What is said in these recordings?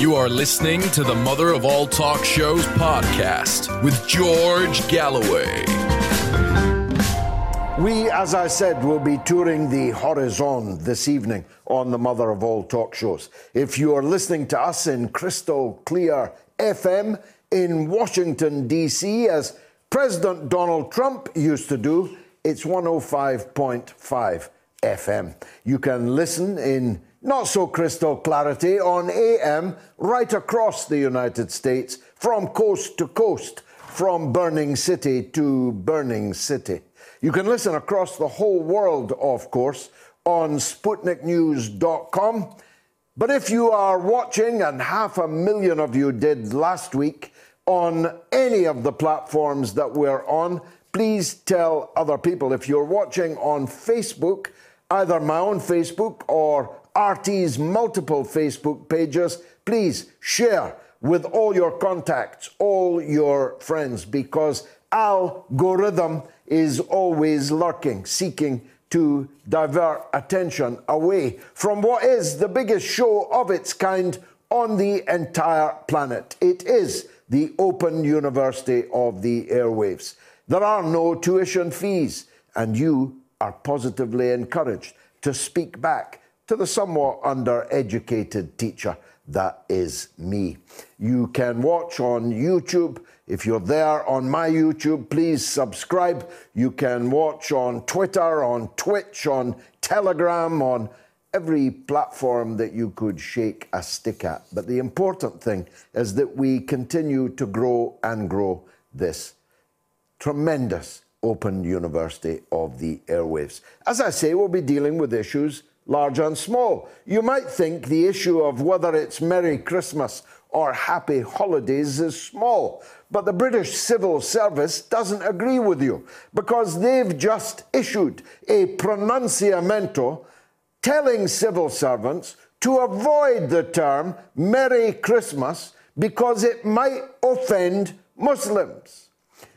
You are listening to the Mother of All Talk Shows podcast with George Galloway. We, as I said, will be touring the horizon this evening on the Mother of All Talk Shows. If you are listening to us in crystal clear FM in Washington, D.C., as President Donald Trump used to do, it's 105.5 FM. You can listen in not so crystal clarity on AM right across the United States from coast to coast, from burning city to burning city. You can listen across the whole world, of course, on SputnikNews.com. But if you are watching, and half a million of you did last week, on any of the platforms that we're on, please tell other people. If you're watching on Facebook, either my own Facebook or RT's multiple Facebook pages, please share with all your contacts, all your friends, because algorithm is always lurking, seeking to divert attention away from what is the biggest show of its kind on the entire planet. It is the Open University of the Airwaves. There are no tuition fees, and you are positively encouraged to speak back to the somewhat undereducated teacher that is me. You can watch on YouTube. If you're there on my YouTube, please subscribe. You can watch on Twitter, on Twitch, on Telegram, on every platform that you could shake a stick at. But the important thing is that we continue to grow and grow this tremendous open university of the airwaves. As I say, we'll be dealing with issues large and small. You might think the issue of whether it's Merry Christmas or Happy Holidays is small, but the British Civil Service doesn't agree with you because they've just issued a pronunciamento telling civil servants to avoid the term Merry Christmas because it might offend Muslims.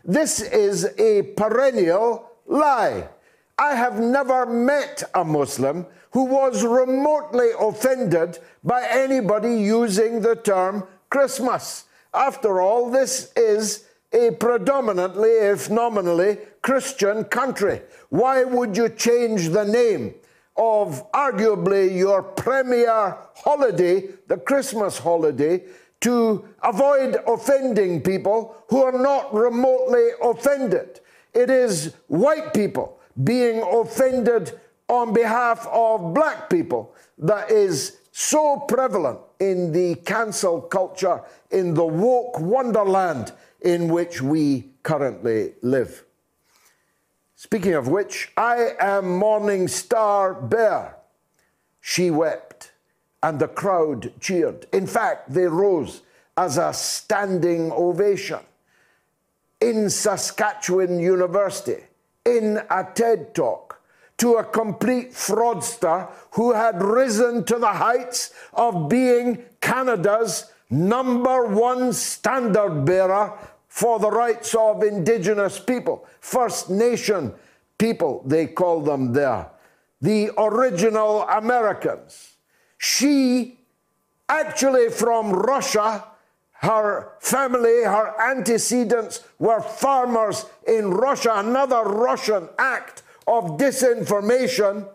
This is a perennial lie. I have never met a Muslim who was remotely offended by anybody using the term Christmas. After all, this is a predominantly, if nominally, Christian country. Why would you change the name of arguably your premier holiday, the Christmas holiday, to avoid offending people who are not remotely offended? It is white people being offended on behalf of black people that is so prevalent in the cancel culture, in the woke wonderland in which we currently live. Speaking of which, I am Morning Star Bear. She wept, and the crowd cheered. In fact, they rose as a standing ovation. In Saskatchewan University, in a TED talk, to a complete fraudster who had risen to the heights of being Canada's number one standard bearer for the rights of Indigenous people, First Nation people, they call them there, the original Americans. She, actually from Russia, her family, her antecedents were farmers in Russia, another Russian act of disinformation,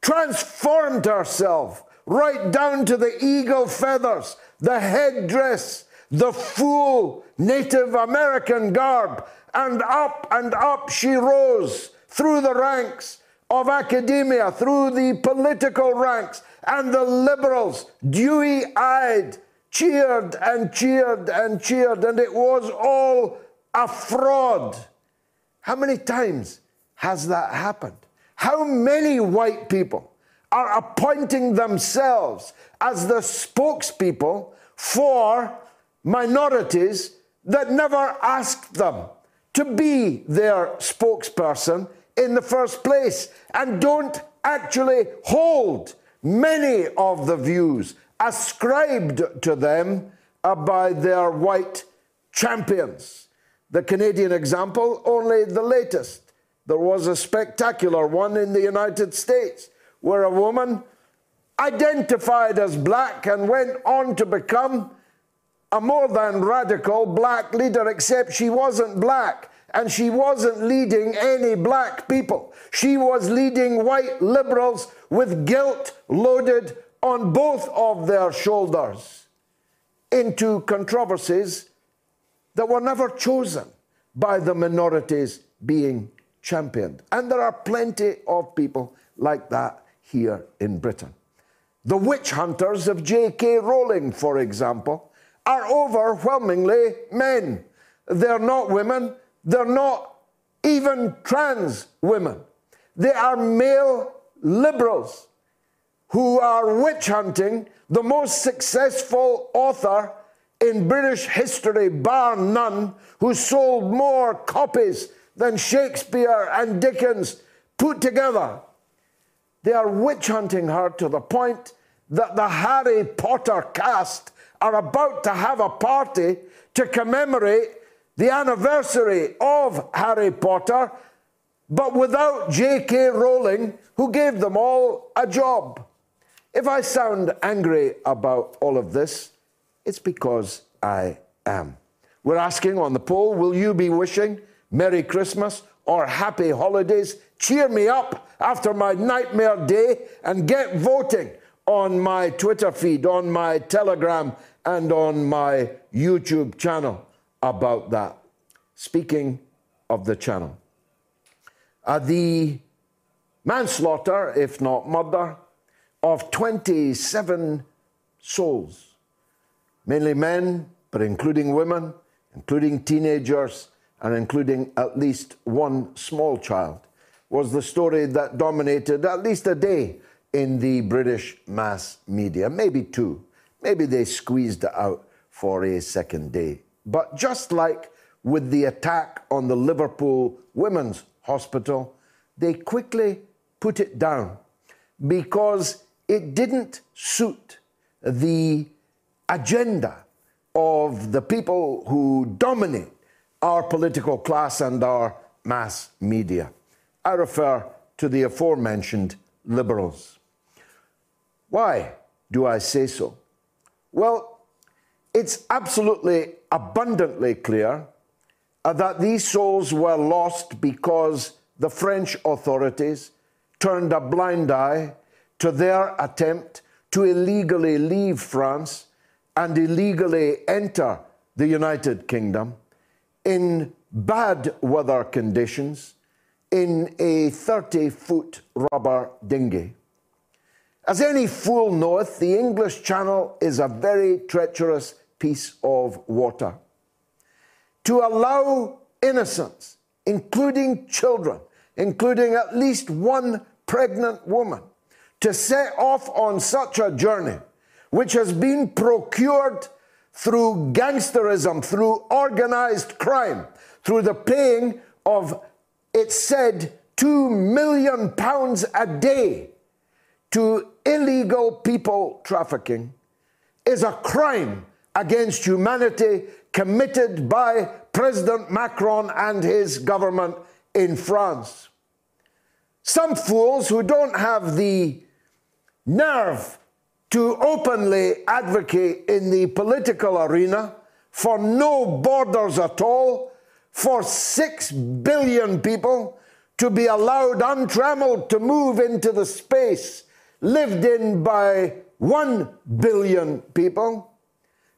transformed herself right down to the eagle feathers, the headdress, the full Native American garb, and up and up she rose through the ranks of academia, through the political ranks, and the liberals, dewy eyed, cheered and cheered and cheered, and it was all a fraud. How many times has that happened? how many white people are appointing themselves as the spokespeople for minorities that never asked them to be their spokesperson in the first place and don't actually hold many of the views ascribed to them by their white champions. The Canadian example, only the latest. There was a spectacular one in the United States where a woman identified as black and went on to become a more than radical black leader, except she wasn't black and she wasn't leading any black people. She was leading white liberals with guilt loaded on both of their shoulders into controversies that were never chosen by the minorities being championed. And there are plenty of people like that here in Britain. The witch hunters of J.K. Rowling, for example, are overwhelmingly men. They're not women, they're not even trans women. They are male liberals who are witch hunting the most successful author in British history, bar none, who sold more copies than Shakespeare and Dickens put together. They are witch hunting her to the point that the Harry Potter cast are about to have a party to commemorate the anniversary of Harry Potter, but without J.K. Rowling, who gave them all a job. If I sound angry about all of this, it's because I am. We're asking on the poll will you be wishing Merry Christmas or Happy Holidays? Cheer me up after my nightmare day and get voting on my Twitter feed, on my Telegram, and on my YouTube channel about that. Speaking of the channel, uh, the manslaughter, if not murder, of 27 souls, mainly men, but including women, including teenagers, and including at least one small child, was the story that dominated at least a day in the British mass media, maybe two. Maybe they squeezed it out for a second day. But just like with the attack on the Liverpool Women's Hospital, they quickly put it down because it didn't suit the agenda of the people who dominate our political class and our mass media. I refer to the aforementioned liberals. Why do I say so? Well, it's absolutely abundantly clear uh, that these souls were lost because the French authorities turned a blind eye to their attempt to illegally leave France and illegally enter the United Kingdom in bad weather conditions in a 30 foot rubber dinghy. As any fool knoweth, the English Channel is a very treacherous piece of water. To allow innocents, including children, including at least one pregnant woman, to set off on such a journey, which has been procured through gangsterism, through organized crime, through the paying of, it said, two million pounds a day to illegal people trafficking is a crime against humanity committed by President Macron and his government in France. Some fools who don't have the nerve to openly advocate in the political arena for no borders at all, for six billion people to be allowed untrammeled to move into the space lived in by one billion people,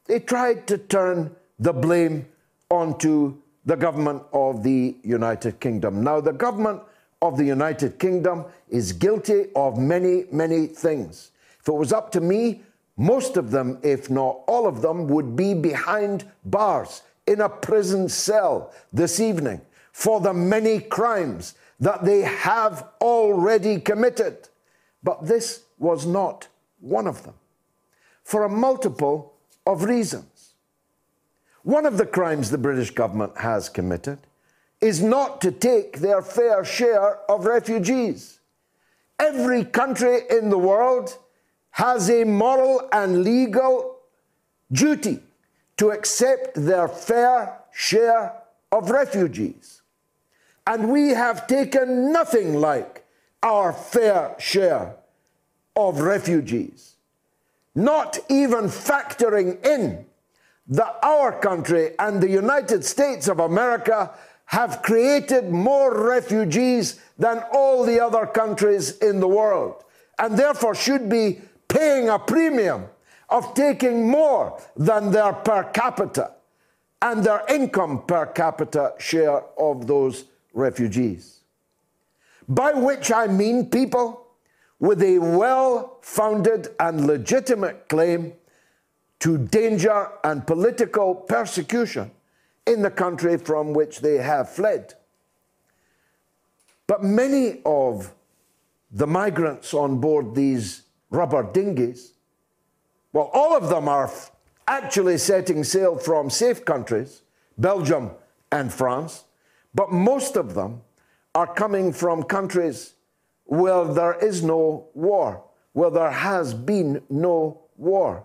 they tried to turn the blame onto the government of the United Kingdom. Now, the government of the United Kingdom is guilty of many, many things. If it was up to me, most of them, if not all of them, would be behind bars in a prison cell this evening for the many crimes that they have already committed. But this was not one of them, for a multiple of reasons. One of the crimes the British government has committed is not to take their fair share of refugees. Every country in the world has a moral and legal duty to accept their fair share of refugees. And we have taken nothing like our fair share of refugees, not even factoring in that our country and the United States of America have created more refugees than all the other countries in the world, and therefore should be paying a premium of taking more than their per capita and their income per capita share of those refugees. By which I mean people with a well founded and legitimate claim to danger and political persecution in the country from which they have fled. But many of the migrants on board these rubber dinghies, well, all of them are actually setting sail from safe countries, Belgium and France, but most of them are coming from countries where there is no war, where there has been no war,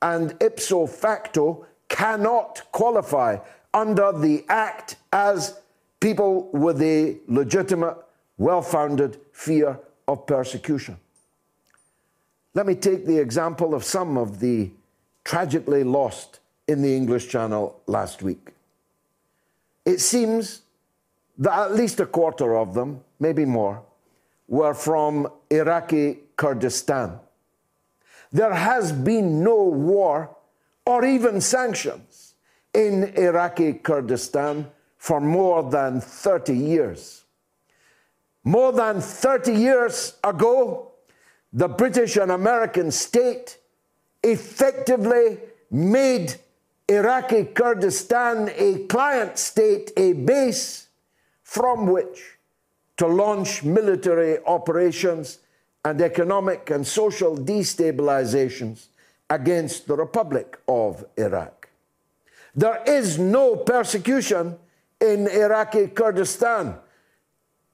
and ipso facto cannot qualify under the Act as people with a legitimate, well founded fear of persecution. Let me take the example of some of the tragically lost in the English Channel last week. It seems that at least a quarter of them, maybe more, were from Iraqi Kurdistan. There has been no war or even sanctions in Iraqi Kurdistan for more than 30 years. More than 30 years ago, the British and American state effectively made Iraqi Kurdistan a client state, a base from which to launch military operations and economic and social destabilizations against the Republic of Iraq. There is no persecution in Iraqi Kurdistan.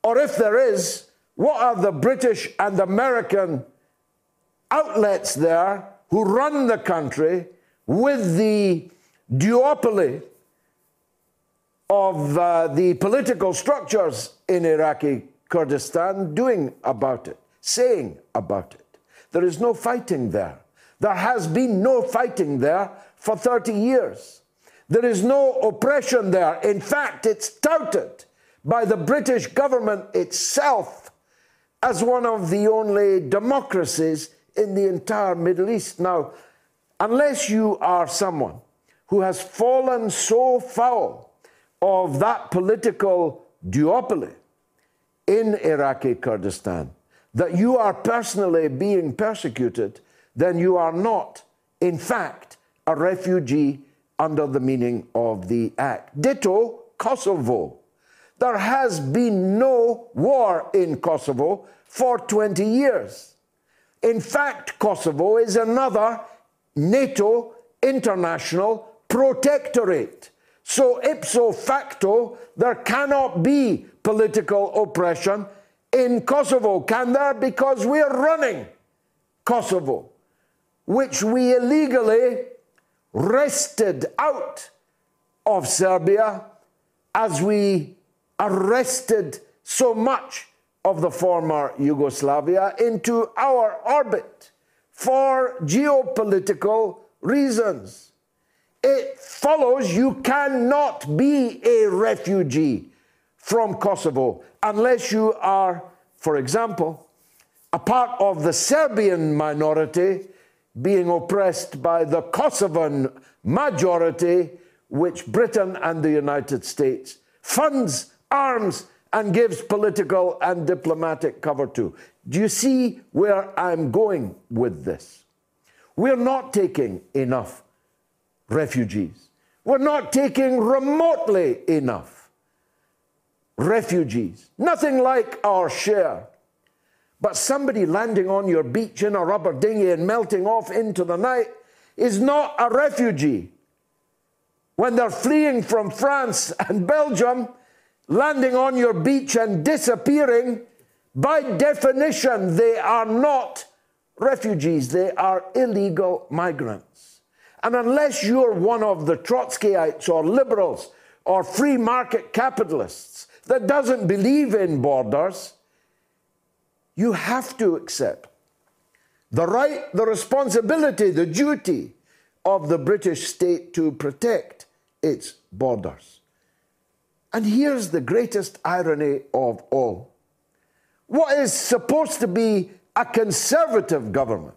Or if there is, what are the British and American outlets there who run the country with the duopoly of uh, the political structures in Iraqi Kurdistan doing about it, saying about it? There is no fighting there. There has been no fighting there for 30 years. There is no oppression there. In fact, it's touted by the British government itself as one of the only democracies in the entire Middle East. Now, unless you are someone who has fallen so foul of that political duopoly in Iraqi Kurdistan that you are personally being persecuted, then you are not, in fact, a refugee under the meaning of the act. Ditto Kosovo. There has been no war in Kosovo for 20 years. In fact, Kosovo is another NATO international protectorate. So, ipso facto, there cannot be political oppression in Kosovo. Can there? Because we're running Kosovo, which we illegally wrested out of Serbia as we arrested so much of the former Yugoslavia into our orbit for geopolitical reasons. It follows you cannot be a refugee from Kosovo unless you are, for example, a part of the Serbian minority being oppressed by the Kosovan majority, which Britain and the United States funds, arms, and gives political and diplomatic cover to. Do you see where I'm going with this? We're not taking enough refugees. We're not taking remotely enough refugees, nothing like our share. But somebody landing on your beach in a rubber dinghy and melting off into the night is not a refugee. When they're fleeing from France and Belgium, landing on your beach and disappearing, by definition, they are not refugees, they are illegal migrants. And unless you're one of the Trotskyites or liberals or free market capitalists that doesn't believe in borders, you have to accept the right, the responsibility, the duty of the British state to protect its borders. And here's the greatest irony of all. What is supposed to be a conservative government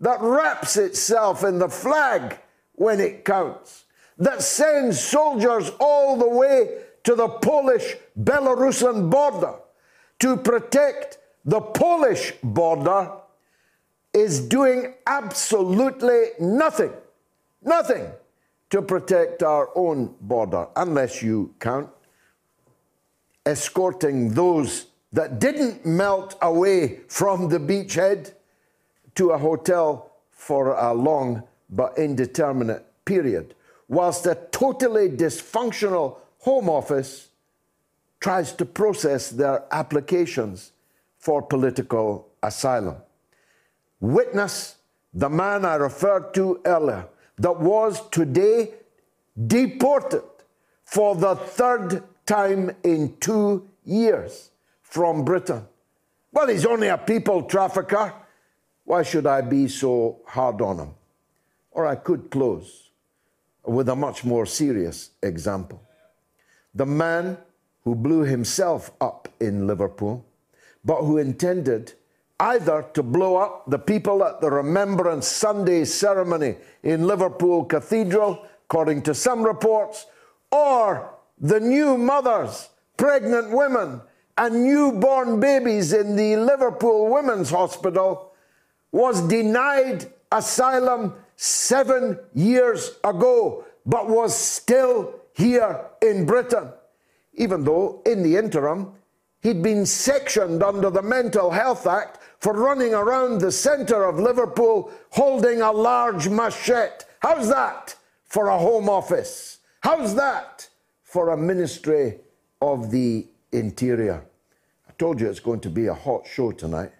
that wraps itself in the flag when it counts, that sends soldiers all the way to the Polish Belarusian border to protect the Polish border, is doing absolutely nothing, nothing to protect our own border, unless you count escorting those that didn't melt away from the beachhead to a hotel for a long but indeterminate period, whilst a totally dysfunctional Home Office tries to process their applications for political asylum. Witness the man I referred to earlier that was today deported for the third time in two years from Britain. Well, he's only a people trafficker. Why should I be so hard on him? Or I could close with a much more serious example. The man who blew himself up in Liverpool, but who intended either to blow up the people at the Remembrance Sunday ceremony in Liverpool Cathedral, according to some reports, or the new mothers, pregnant women and newborn babies in the Liverpool Women's Hospital was denied asylum seven years ago, but was still here in Britain, even though in the interim he'd been sectioned under the Mental Health Act for running around the centre of Liverpool holding a large machete. How's that for a Home Office? How's that for a Ministry of the Interior. I told you it's going to be a hot show tonight.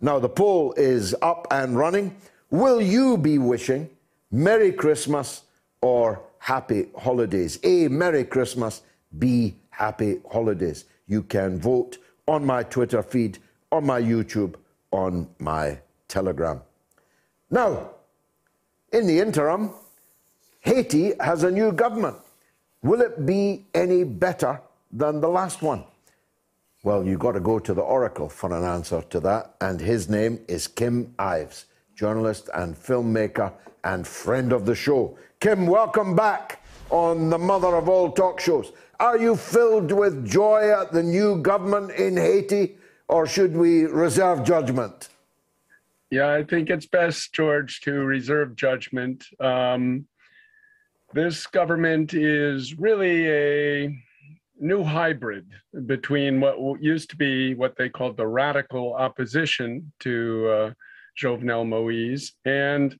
Now, the poll is up and running. Will you be wishing Merry Christmas or Happy Holidays? A, Merry Christmas. B, Happy Holidays. You can vote on my Twitter feed, on my YouTube, on my Telegram. Now, in the interim, Haiti has a new government. Will it be any better than the last one? Well, you've got to go to the Oracle for an answer to that, and his name is Kim Ives, journalist and filmmaker and friend of the show. Kim, welcome back on the mother of all talk shows. Are you filled with joy at the new government in Haiti, or should we reserve judgment? Yeah, I think it's best, George, to reserve judgment. Um, this government is really a new hybrid between what used to be what they called the radical opposition to uh, Jovenel Moise and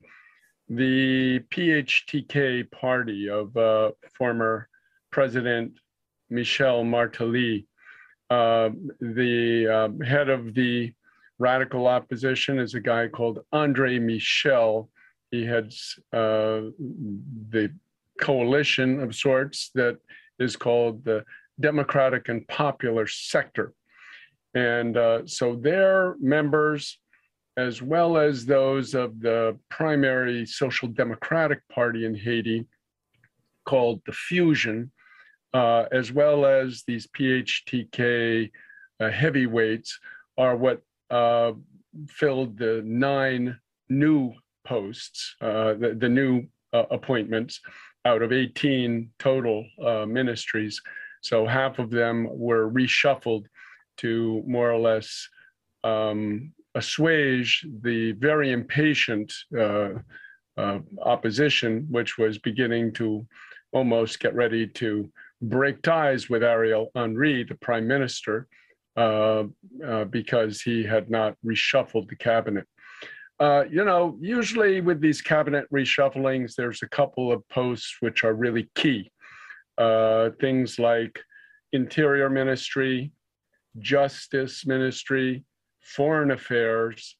the PHTK party of uh, former President Michel Martelly. Uh, the um, head of the radical opposition is a guy called Andre Michel. He heads uh, the coalition of sorts that is called the Democratic and Popular Sector. And uh, so their members, as well as those of the primary Social Democratic Party in Haiti, called the Fusion, uh, as well as these PHTK uh, heavyweights, are what uh, filled the nine new posts, uh, the, the, new uh, appointments out of 18 total ministries. So half of them were reshuffled to more or less um, assuage the very impatient opposition, which was beginning to almost get ready to break ties with Ariel Henry, the prime minister, uh, uh, because he had not reshuffled the cabinet. Uh, you know, usually with these cabinet reshufflings, there's a couple of posts which are really key. Uh, things like Interior Ministry, Justice Ministry, Foreign Affairs,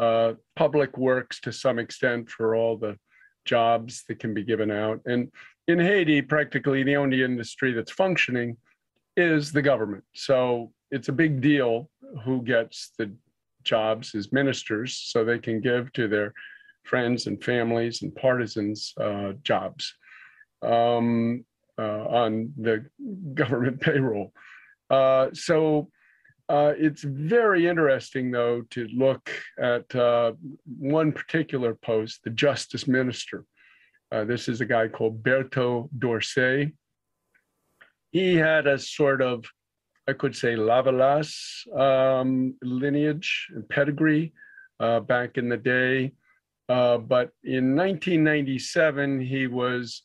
uh, Public Works to some extent for all the jobs that can be given out. And in Haiti, practically the only industry that's functioning is the government. So it's a big deal who gets the jobs as ministers so they can give to their friends and families and partisans uh, jobs um, uh, on the government payroll. Uh, so uh, it's very interesting, though, to look at uh, one particular post, the justice minister. Uh, this is a guy called Berto Dorcé. He had a sort of I could say Lavalas um, lineage and pedigree uh, back in the day. Uh, but in 1997, he was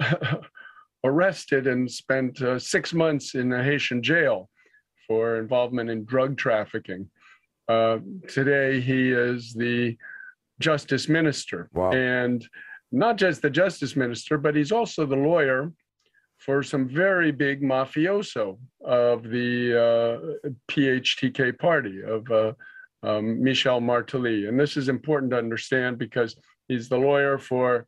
arrested and spent uh, six months in a Haitian jail for involvement in drug trafficking. Uh, today, he is the justice minister. Wow. And not just the justice minister, but he's also the lawyer for some very big mafioso of the uh, PHTK party of uh, um, Michel Martelly. And this is important to understand because he's the lawyer for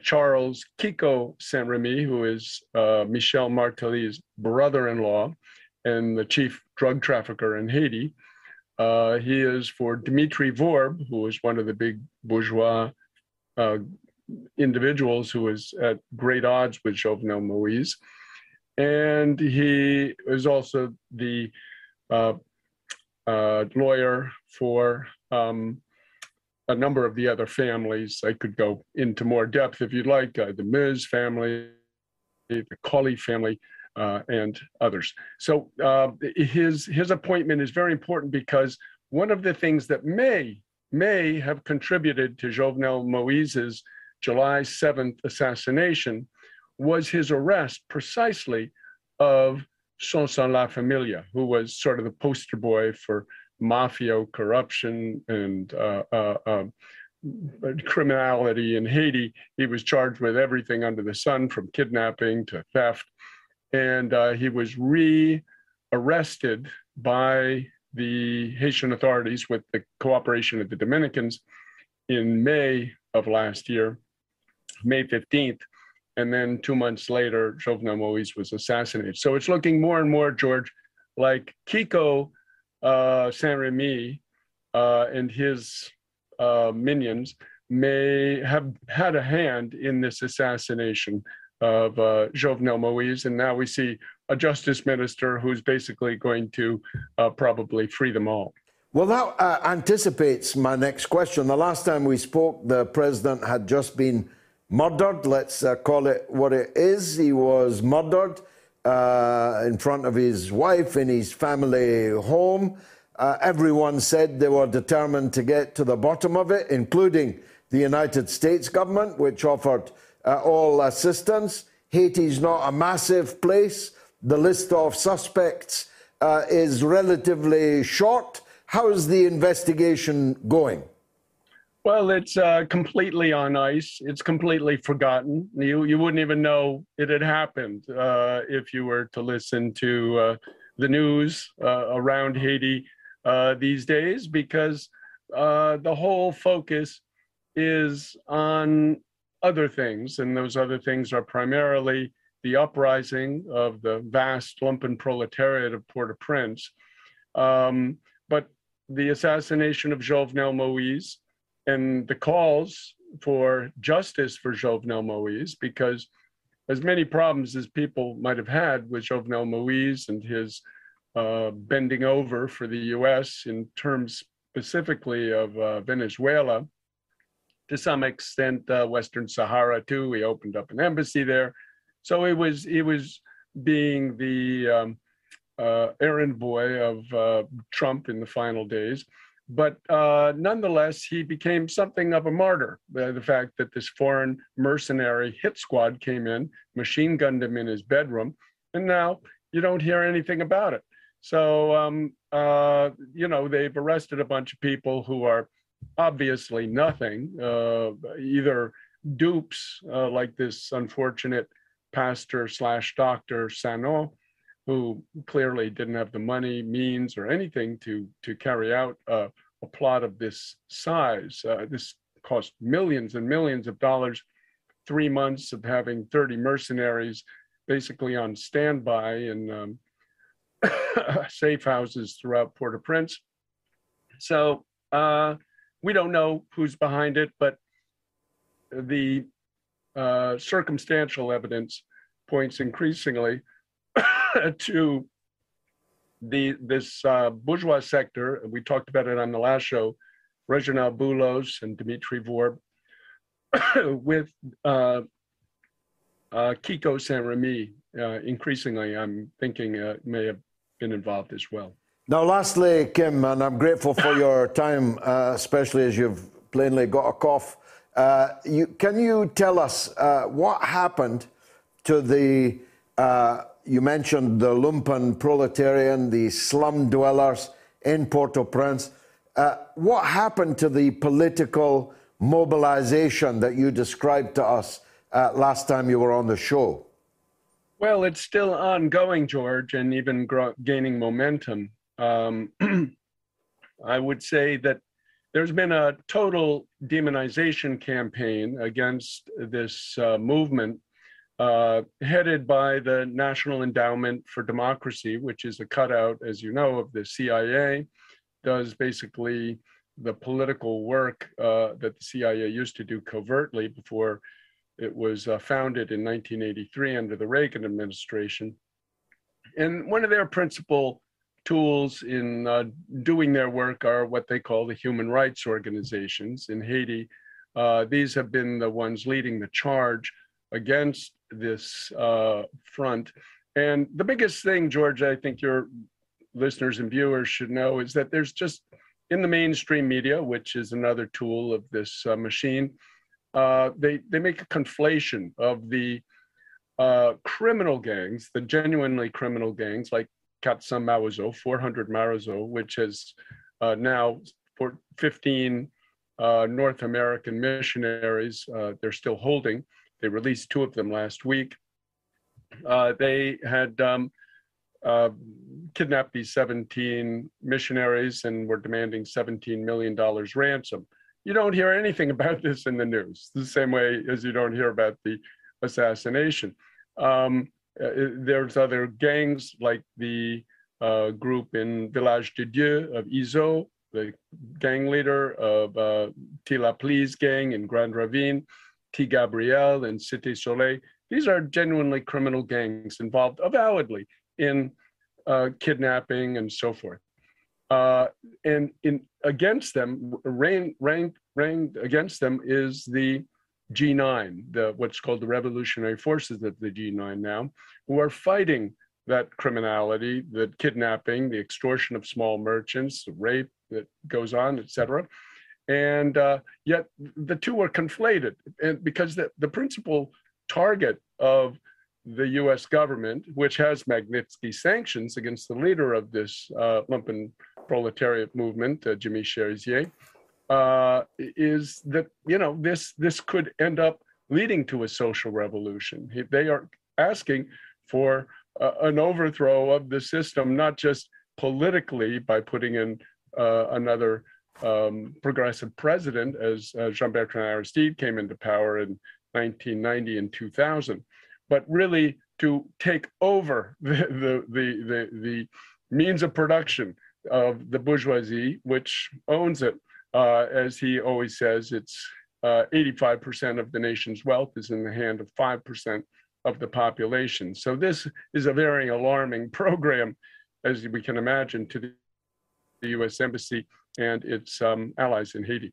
Charles Kiko Saint Remy, who is uh, Michel Martelly's brother in law and the chief drug trafficker in Haiti. Uh, he is for Dimitri Vorbe, who is one of the big bourgeois uh, individuals who was at great odds with Jovenel Moise. And he was also the uh, uh, lawyer for um, a number of the other families. I could go into more depth if you'd like uh, the Miz family, the Colley family. Uh, and others. So uh, his his appointment is very important because one of the things that may may have contributed to Jovenel Moise's July 7th assassination was his arrest precisely of Sonson La Familia, who was sort of the poster boy for mafia corruption and uh, uh, uh, criminality in Haiti. He was charged with everything under the sun, from kidnapping to theft. And uh, he was re arrested by the Haitian authorities with the cooperation of the Dominicans in May of last year. May 15th. And then two months later, Jovenel Moise was assassinated. So it's looking more and more, George, like Kiko uh, Saint Remy uh, and his uh, minions may have had a hand in this assassination of uh, Jovenel Moise. And now we see a justice minister who's basically going to uh, probably free them all. Well, that uh, anticipates my next question. The last time we spoke, the president had just been murdered. Let's uh, call it what it is. He was murdered uh, in front of his wife in his family home. Uh, everyone said they were determined to get to the bottom of it, including the United States government, which offered uh, all assistance. Haiti's not a massive place. The list of suspects uh, is relatively short. How is the investigation going? Well, it's uh, completely on ice. It's completely forgotten. You you wouldn't even know it had happened uh, if you were to listen to uh, the news uh, around Haiti uh, these days, because uh, the whole focus is on other things, and those other things are primarily the uprising of the vast lumpen proletariat of Port-au-Prince, um, but the assassination of Jovenel Moise and the calls for justice for Jovenel Moise, because as many problems as people might have had with Jovenel Moise and his uh, bending over for the US in terms specifically of uh, Venezuela, to some extent, uh, Western Sahara too. He opened up an embassy there. So he was, he was being the um, uh, errand boy of uh, Trump in the final days. But uh, nonetheless, he became something of a martyr. Uh, the fact that this foreign mercenary hit squad came in, machine gunned him in his bedroom, and now you don't hear anything about it. So, um, uh, you know, they've arrested a bunch of people who are obviously nothing, uh, either dupes uh, like this unfortunate pastor slash doctor Sanon, who clearly didn't have the money, means, or anything to to carry out a plot of this size. Uh, this cost millions and millions of dollars. Three months of having 30 mercenaries basically on standby in um, safe houses throughout Port-au-Prince. So uh, we don't know who's behind it, but the uh, circumstantial evidence points increasingly to the this uh, bourgeois sector. And we talked about it on the last show. Reginald Boulos and Dimitri Vorbe with uh, uh, Kiko Saint-Remy. Uh, increasingly, I'm thinking uh, may have been involved as well. Now, lastly, Kim, and I'm grateful for your time, uh, especially as you've plainly got a cough. Uh, you, can you tell us uh, what happened to the, uh, you mentioned the lumpen proletarian, the slum dwellers in Port au Prince. Uh, what happened to the political mobilization that you described to us uh, last time you were on the show? Well, it's still ongoing, George, and even gaining momentum. Um, I would say that there's been a total demonization campaign against this uh, movement uh, headed by the National Endowment for Democracy, which is a cutout, as you know, of the CIA, does basically the political work uh, that the CIA used to do covertly before it was uh, founded in 1983 under the Reagan administration. And one of their principal tools in uh, doing their work are what they call the human rights organizations in Haiti. Uh, these have been the ones leading the charge against this uh, front. And the biggest thing, George, I think your listeners and viewers should know is that there's just in the mainstream media, which is another tool of this uh, machine, uh, they they make a conflation of the uh, criminal gangs, the genuinely criminal gangs like Katsa Mawozo, 400 Mawozo, which has uh, now 15 uh, North American missionaries uh, they're still holding. They released two of them last week. Uh, they had um, uh, kidnapped these 17 missionaries and were demanding $17 million ransom. You don't hear anything about this in the news, the same way as you don't hear about the assassination. Um, uh, there's other gangs like the uh, group in Village de Dieu of Izo, the gang leader of uh, Tila gang in Grand Ravine, Ti Gabriel and Cité Soleil. These are genuinely criminal gangs involved avowedly in uh, kidnapping and so forth. Uh, and in against them, reigned, reigned, reigned against them is the G9, the, what's called the revolutionary forces of the G9 now, who are fighting that criminality, the kidnapping, the extortion of small merchants, the rape that goes on, etc. And uh, yet the two are conflated and because the, the principal target of the US government, which has Magnitsky sanctions against the leader of this uh, lumpen proletariat movement, uh, Jimmy Cherizier, uh, is that you know this this could end up leading to a social revolution. They are asking for an overthrow of the system, not just politically by putting in uh, another um, progressive president, as uh, Jean-Bertrand Aristide came into power in 1990 and 2000, but really to take over the the the, the, the means of production of the bourgeoisie, which owns it uh, as he always says, it's uh, 85% of the nation's wealth is in the hand of 5% of the population. So this is a very alarming program, as we can imagine, to the U.S. Embassy and its um, allies in Haiti.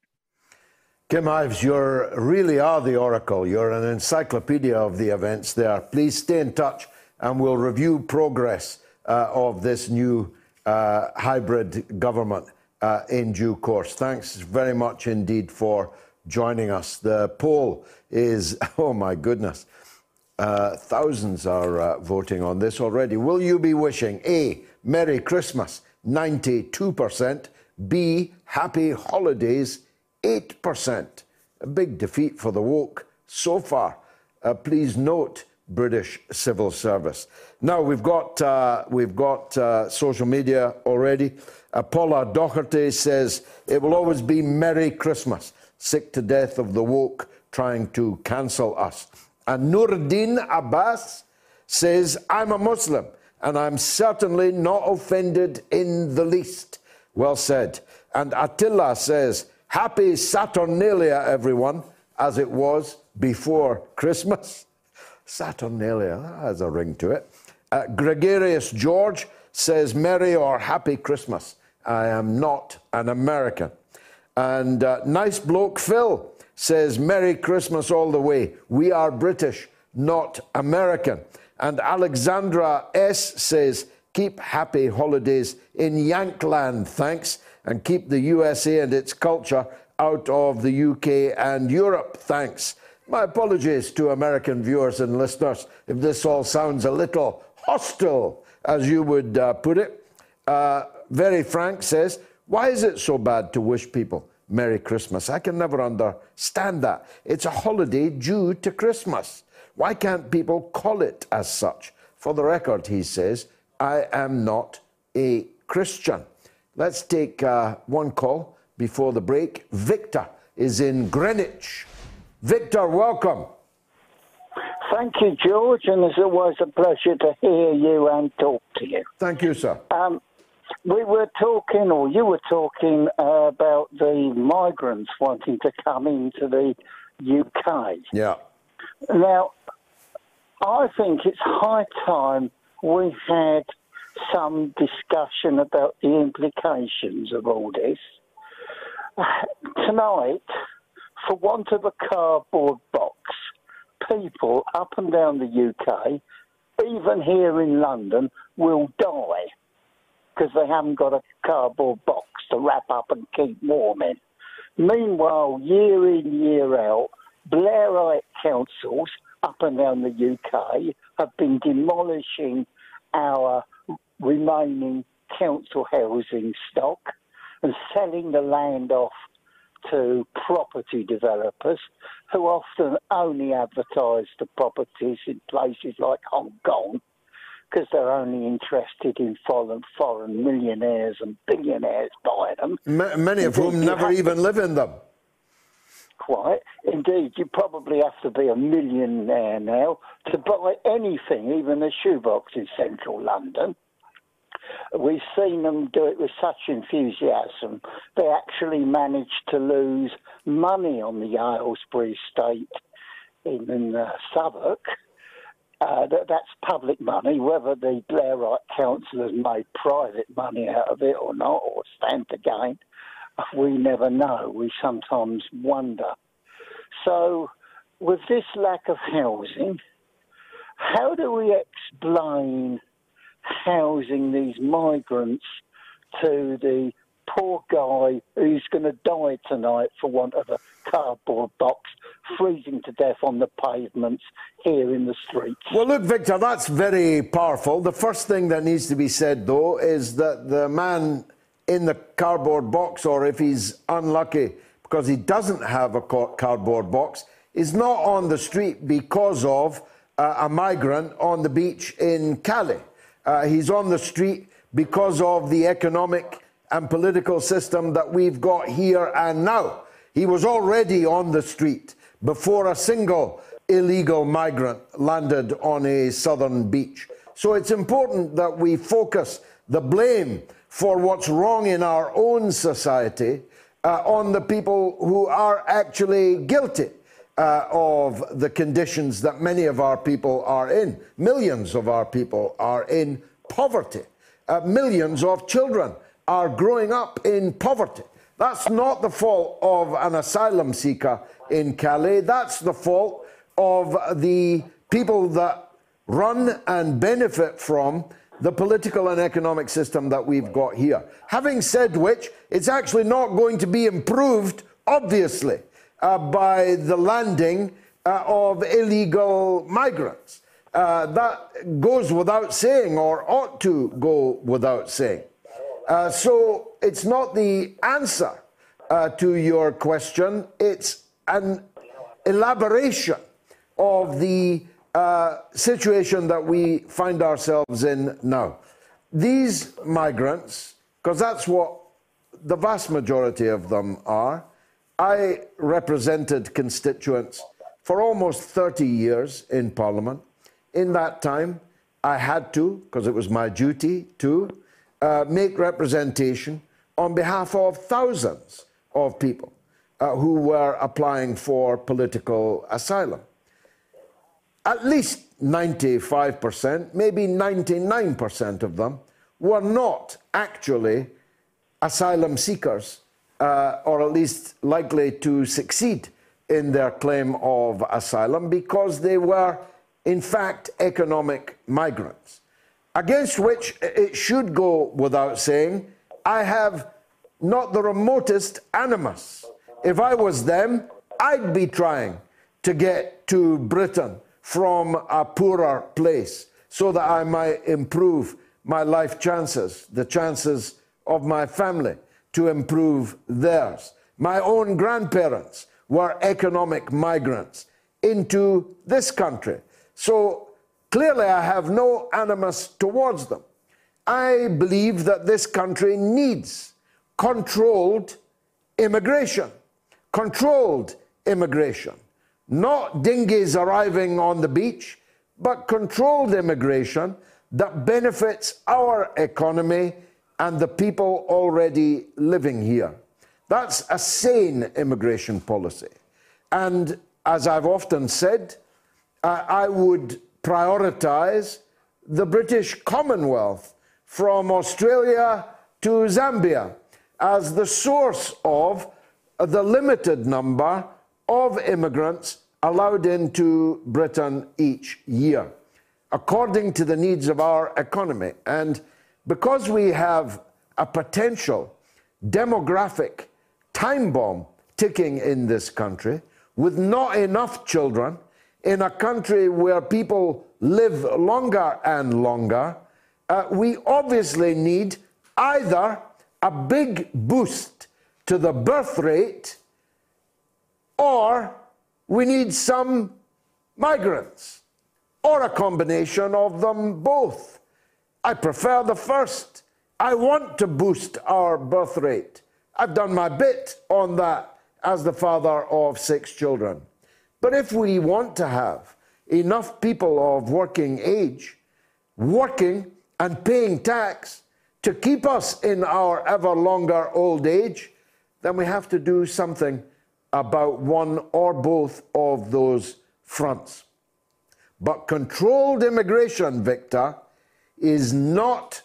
Kim Ives, you really are the oracle. You're an encyclopedia of the events there. Please stay in touch and we'll review progress uh, of this new uh, hybrid government uh, in due course. Thanks very much indeed for joining us. The poll is, oh my goodness, uh, thousands are uh, voting on this already. Will you be wishing A, Merry Christmas, 92%, B, Happy Holidays, 8%? A big defeat for the woke so far. Uh, please note British civil service. Now we've got uh, we've got uh, social media already. Uh, Paula Doherty says it will always be Merry Christmas. Sick to death of the woke trying to cancel us. And Nuruddin Abbas says I'm a Muslim and I'm certainly not offended in the least. Well said. And Attila says Happy Saturnalia, everyone, as it was before Christmas. Saturnalia, that has a ring to it. Uh, Gregarious George says, Merry or Happy Christmas. I am not an American. And uh, Nice Bloke Phil says, Merry Christmas all the way. We are British, not American. And Alexandra S says, Keep happy holidays in Yankland, thanks, and keep the USA and its culture out of the UK and Europe, thanks. My apologies to American viewers and listeners if this all sounds a little hostile, as you would uh, put it. Uh, Very Frank says, Why is it so bad to wish people Merry Christmas? I can never understand that. It's a holiday due to Christmas. Why can't people call it as such? For the record, he says, I am not a Christian. Let's take uh, one call before the break. Victor is in Greenwich. Victor, welcome. Thank you, George, and it's always a pleasure to hear you and talk to you. Thank you, sir. Um, we were talking, or you were talking, uh, about the migrants wanting to come into the UK. Yeah. Now, I think it's high time we had some discussion about the implications of all this. Tonight, for want of a cardboard box, people up and down the UK, even here in London, will die because they haven't got a cardboard box to wrap up and keep warm in. Meanwhile, year in, year out, Blairite councils up and down the UK have been demolishing our remaining council housing stock and selling the land off to property developers who often only advertise the properties in places like Hong Kong because they're only interested in foreign, foreign millionaires and billionaires buying them. M- many of whom never even live in them. Quite. Indeed, you probably have to be a millionaire now to buy anything, even a shoebox in central London. We've seen them do it with such enthusiasm. They actually managed to lose money on the Aylesbury estate in, in uh, Southwark. Uh, that, that's public money. Whether the Blairite council has made private money out of it or not, or stand to gain, we never know. We sometimes wonder. So, with this lack of housing, how do we explain housing these migrants to the poor guy who's going to die tonight for want of a cardboard box, freezing to death on the pavements here in the streets. Well, look, Victor, that's very powerful. The first thing that needs to be said, though, is that the man in the cardboard box, or if he's unlucky because he doesn't have a cardboard box, is not on the street because of uh, a migrant on the beach in Calais. Uh, he's on the street because of the economic and political system that we've got here and now. He was already on the street before a single illegal migrant landed on a southern beach. So it's important that we focus the blame for what's wrong in our own society uh, on the people who are actually guilty uh, of the conditions that many of our people are in. Millions of our people are in poverty. Uh, millions of children are growing up in poverty. That's not the fault of an asylum seeker in Calais. That's the fault of the people that run and benefit from the political and economic system that we've got here. Having said which, it's actually not going to be improved, obviously, uh, by the landing uh, of illegal migrants. Uh, that goes without saying, or ought to go without saying. Uh, so it's not the answer uh, to your question, it's an elaboration of the uh, situation that we find ourselves in now. These migrants, because that's what the vast majority of them are, I represented constituents for almost 30 years in Parliament. In that time, I had to, because it was my duty to, uh, make representation on behalf of thousands of people uh, who were applying for political asylum. At least 95%, maybe 99% of them, were not actually asylum seekers, uh, or at least likely to succeed in their claim of asylum because they were, in fact, economic migrants. Against which it should go without saying, I have not the remotest animus. If I was them, I'd be trying to get to Britain from a poorer place so that I might improve my life chances, the chances of my family to improve theirs. My own grandparents were economic migrants into this country. So clearly, I have no animus towards them. I believe that this country needs controlled immigration. Controlled immigration. Not dinghies arriving on the beach, but controlled immigration that benefits our economy and the people already living here. That's a sane immigration policy. And as I've often said, I would prioritize the British Commonwealth from Australia to Zambia as the source of the limited number of immigrants allowed into Britain each year, according to the needs of our economy. And because we have a potential demographic time bomb ticking in this country, with not enough children, in a country where people live longer and longer, uh, we obviously need either a big boost to the birth rate or we need some migrants or a combination of them both. I prefer the first. I want to boost our birth rate. I've done my bit on that as the father of six children. But if we want to have enough people of working age working and paying tax to keep us in our ever longer old age, then we have to do something about one or both of those fronts. But controlled immigration, Victor, is not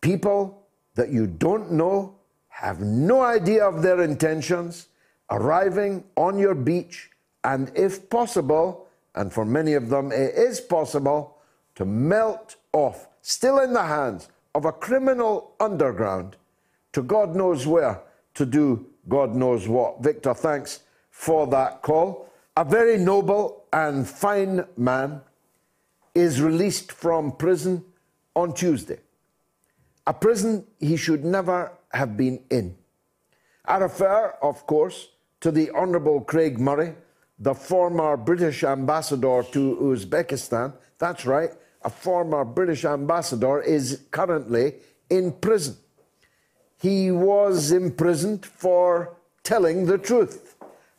people that you don't know, have no idea of their intentions, arriving on your beach, and if possible, and for many of them it is possible, to melt off, still in the hands of a criminal underground, to God knows where to do God knows what. Victor, thanks for that call. A very noble and fine man is released from prison on Tuesday. A prison he should never have been in. I refer, of course, to the Honourable Craig Murray, the former British ambassador to Uzbekistan. That's right, a former British ambassador is currently in prison. He was imprisoned for telling the truth,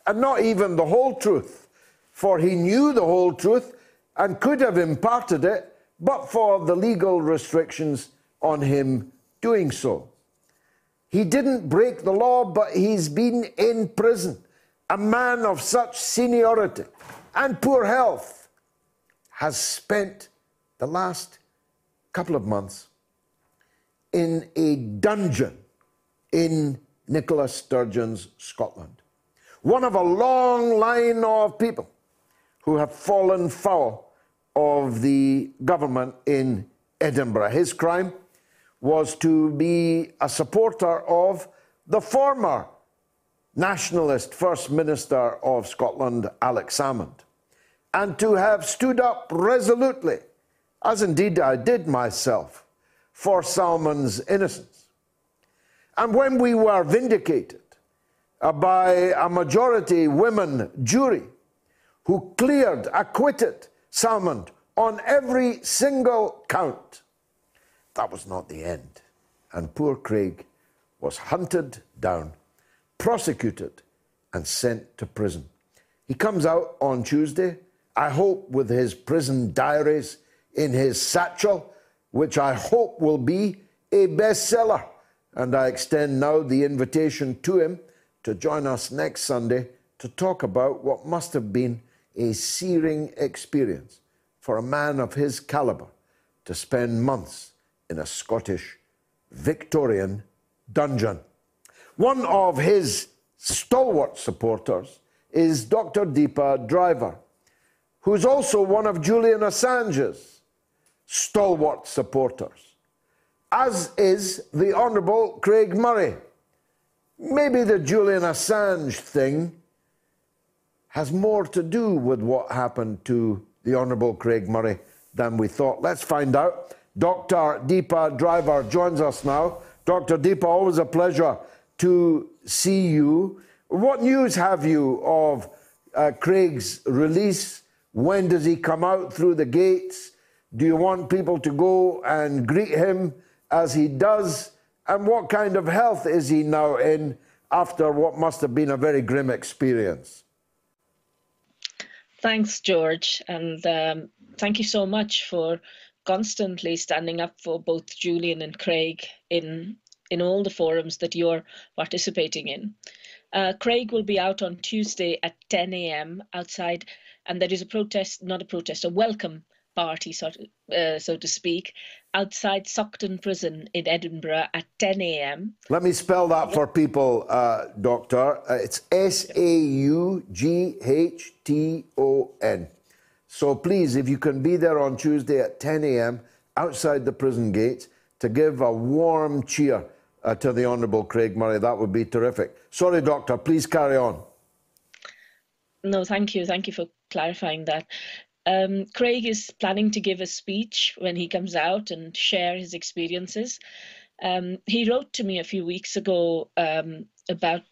and not even the whole truth, for he knew the whole truth and could have imparted it, but for the legal restrictions on him doing so. He didn't break the law, but he's been in prison. A man of such seniority and poor health has spent the last couple of months in a dungeon in Nicola Sturgeon's Scotland. One of a long line of people who have fallen foul of the government in Edinburgh. His crime was to be a supporter of the former nationalist First Minister of Scotland, Alex Salmond, and to have stood up resolutely, as indeed I did myself, for Salmond's innocence. And when we were vindicated uh, by a majority women jury who cleared, acquitted Salmond on every single count, that was not the end. And poor Craig was hunted down, prosecuted, and sent to prison. He comes out on Tuesday, I hope with his prison diaries in his satchel, which I hope will be a bestseller. And I extend now the invitation to him to join us next Sunday to talk about what must have been a searing experience for a man of his caliber to spend months in a Scottish Victorian dungeon. One of his stalwart supporters is Dr. Deepa Driver, who's also one of Julian Assange's stalwart supporters, as is the Honourable Craig Murray. Maybe the Julian Assange thing has more to do with what happened to the Honourable Craig Murray than we thought. Let's find out. Dr. Deepa Driver joins us now. Dr. Deepa, always a pleasure to see you. What news have you of uh, Craig's release? When does he come out through the gates? Do you want people to go and greet him as he does? And what kind of health is he now in after what must have been a very grim experience? Thanks, George. And um, thank you so much for constantly standing up for both Julian and Craig in in all the forums that you're participating in. Uh, Craig will be out on Tuesday at 10 a.m. outside, and there is a protest, not a protest, a welcome party, so to, uh, so to speak, outside Saughton Prison in Edinburgh at 10 a.m. Let me spell that for people, uh, Doctor. Uh, it's S A U G H T O N. So please, if you can be there on Tuesday at 10 a.m. outside the prison gates to give a warm cheer uh, to the Honourable Craig Murray, that would be terrific. Sorry, Doctor, please carry on. No, thank you. Thank you for clarifying that. Um, Craig is planning to give a speech when he comes out and share his experiences. Um, he wrote to me a few weeks ago um, about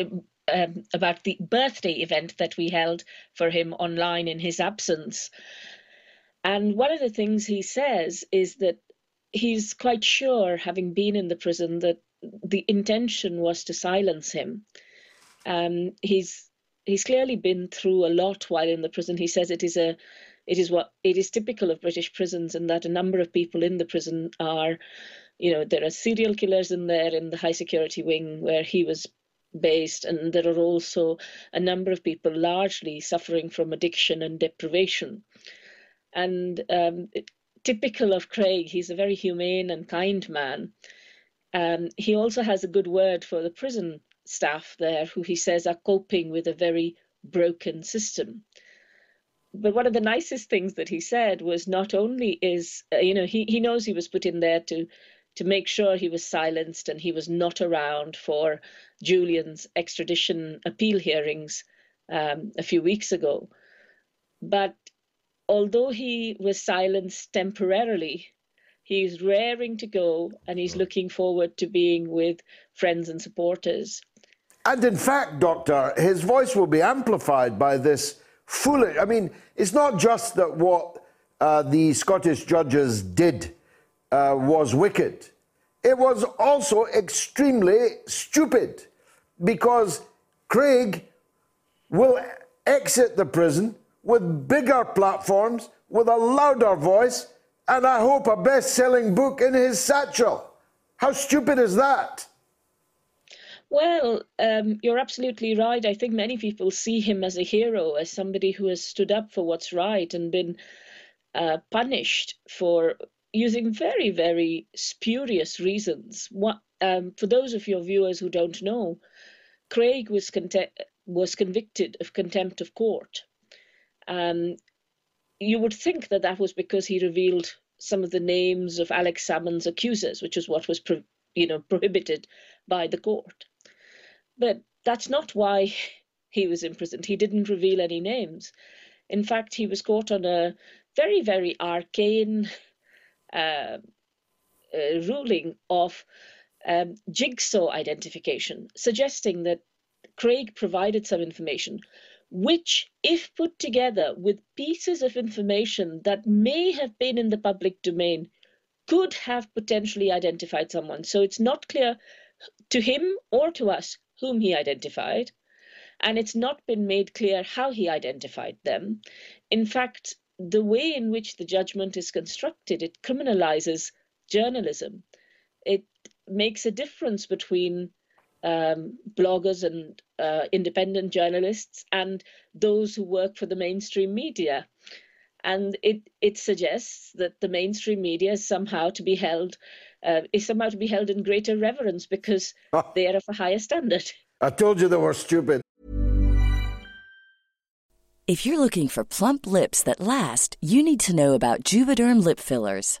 um, about the birthday event that we held for him online in his absence. And one of the things he says is that he's quite sure, having been in the prison, that the intention was to silence him. Um, he's he's clearly been through a lot while in the prison. He says it is a it is what it is typical of British prisons and that a number of people in the prison are, you know, there are serial killers in there in the high security wing where he was based, and there are also a number of people largely suffering from addiction and deprivation. And um, typical of Craig, he's a very humane and kind man. Um, he also has a good word for the prison staff there, who he says are coping with a very broken system but one of the nicest things that he said was not only is uh, you know he, he knows he was put in there to to make sure he was silenced and he was not around for Julian's extradition appeal hearings um, a few weeks ago. But although he was silenced temporarily, he's raring to go and he's looking forward to being with friends and supporters. And in fact, Doctor, his voice will be amplified by this foolish. I mean, it's not just that what uh, the Scottish judges did uh, was wicked, it was also extremely stupid because Craig will exit the prison with bigger platforms, with a louder voice, and I hope a best selling book in his satchel. How stupid is that? Well, um, you're absolutely right. I think many people see him as a hero, as somebody who has stood up for what's right and been uh, punished for using very, very spurious reasons. What, um, for those of your viewers who don't know, Craig was, was convicted of contempt of court. Um, you would think that that was because he revealed some of the names of Alex Salmond's accusers, which is what was, you know, prohibited by the court. But that's not why he was imprisoned. He didn't reveal any names. In fact, he was caught on a very, very arcane uh, uh, ruling of um, jigsaw identification, suggesting that Craig provided some information which, if put together with pieces of information that may have been in the public domain, could have potentially identified someone. So it's not clear to him or to us whom he identified, and it's not been made clear how he identified them. In fact, the way in which the judgment is constructed, it criminalizes journalism. It makes a difference between um, bloggers and uh, independent journalists and those who work for the mainstream media. And it, it suggests that the mainstream media is somehow to be held uh, is somehow to be held in greater reverence because oh. they are of a higher standard. I told you they were stupid. If you're looking for plump lips that last, you need to know about Juvederm lip fillers.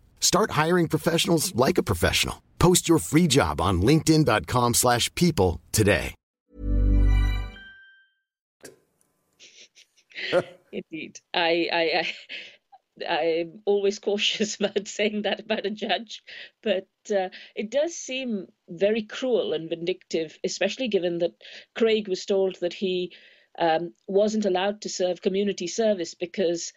Start hiring professionals like a professional. Post your free job on linkedin.com slash people today. Indeed. I, I, I, I'm always cautious about saying that about a judge, but uh, it does seem very cruel and vindictive, especially given that Craig was told that he um, wasn't allowed to serve community service because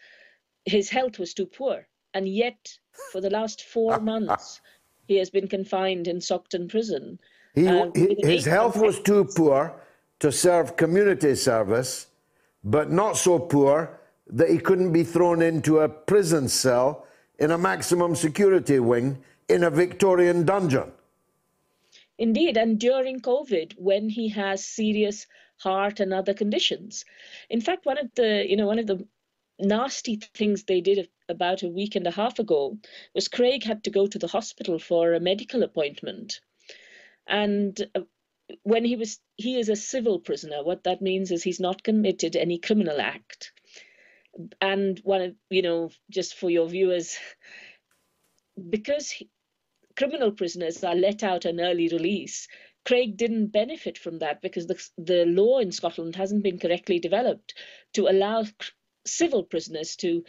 his health was too poor. And yet for the last four months, he has been confined in Saughton prison. He, uh, he, his health was too poor to serve community service, but not so poor that he couldn't be thrown into a prison cell in a maximum security wing in a Victorian dungeon. Indeed, and during COVID, when he has serious heart and other conditions. In fact, one of the you know one of the nasty things they did about a week and a half ago was Craig had to go to the hospital for a medical appointment. And uh, when he was, he is a civil prisoner. What that means is he's not committed any criminal act. And one of, you know, just for your viewers, because he, criminal prisoners are let out an early release, Craig didn't benefit from that because the, the law in Scotland hasn't been correctly developed to allow civil prisoners to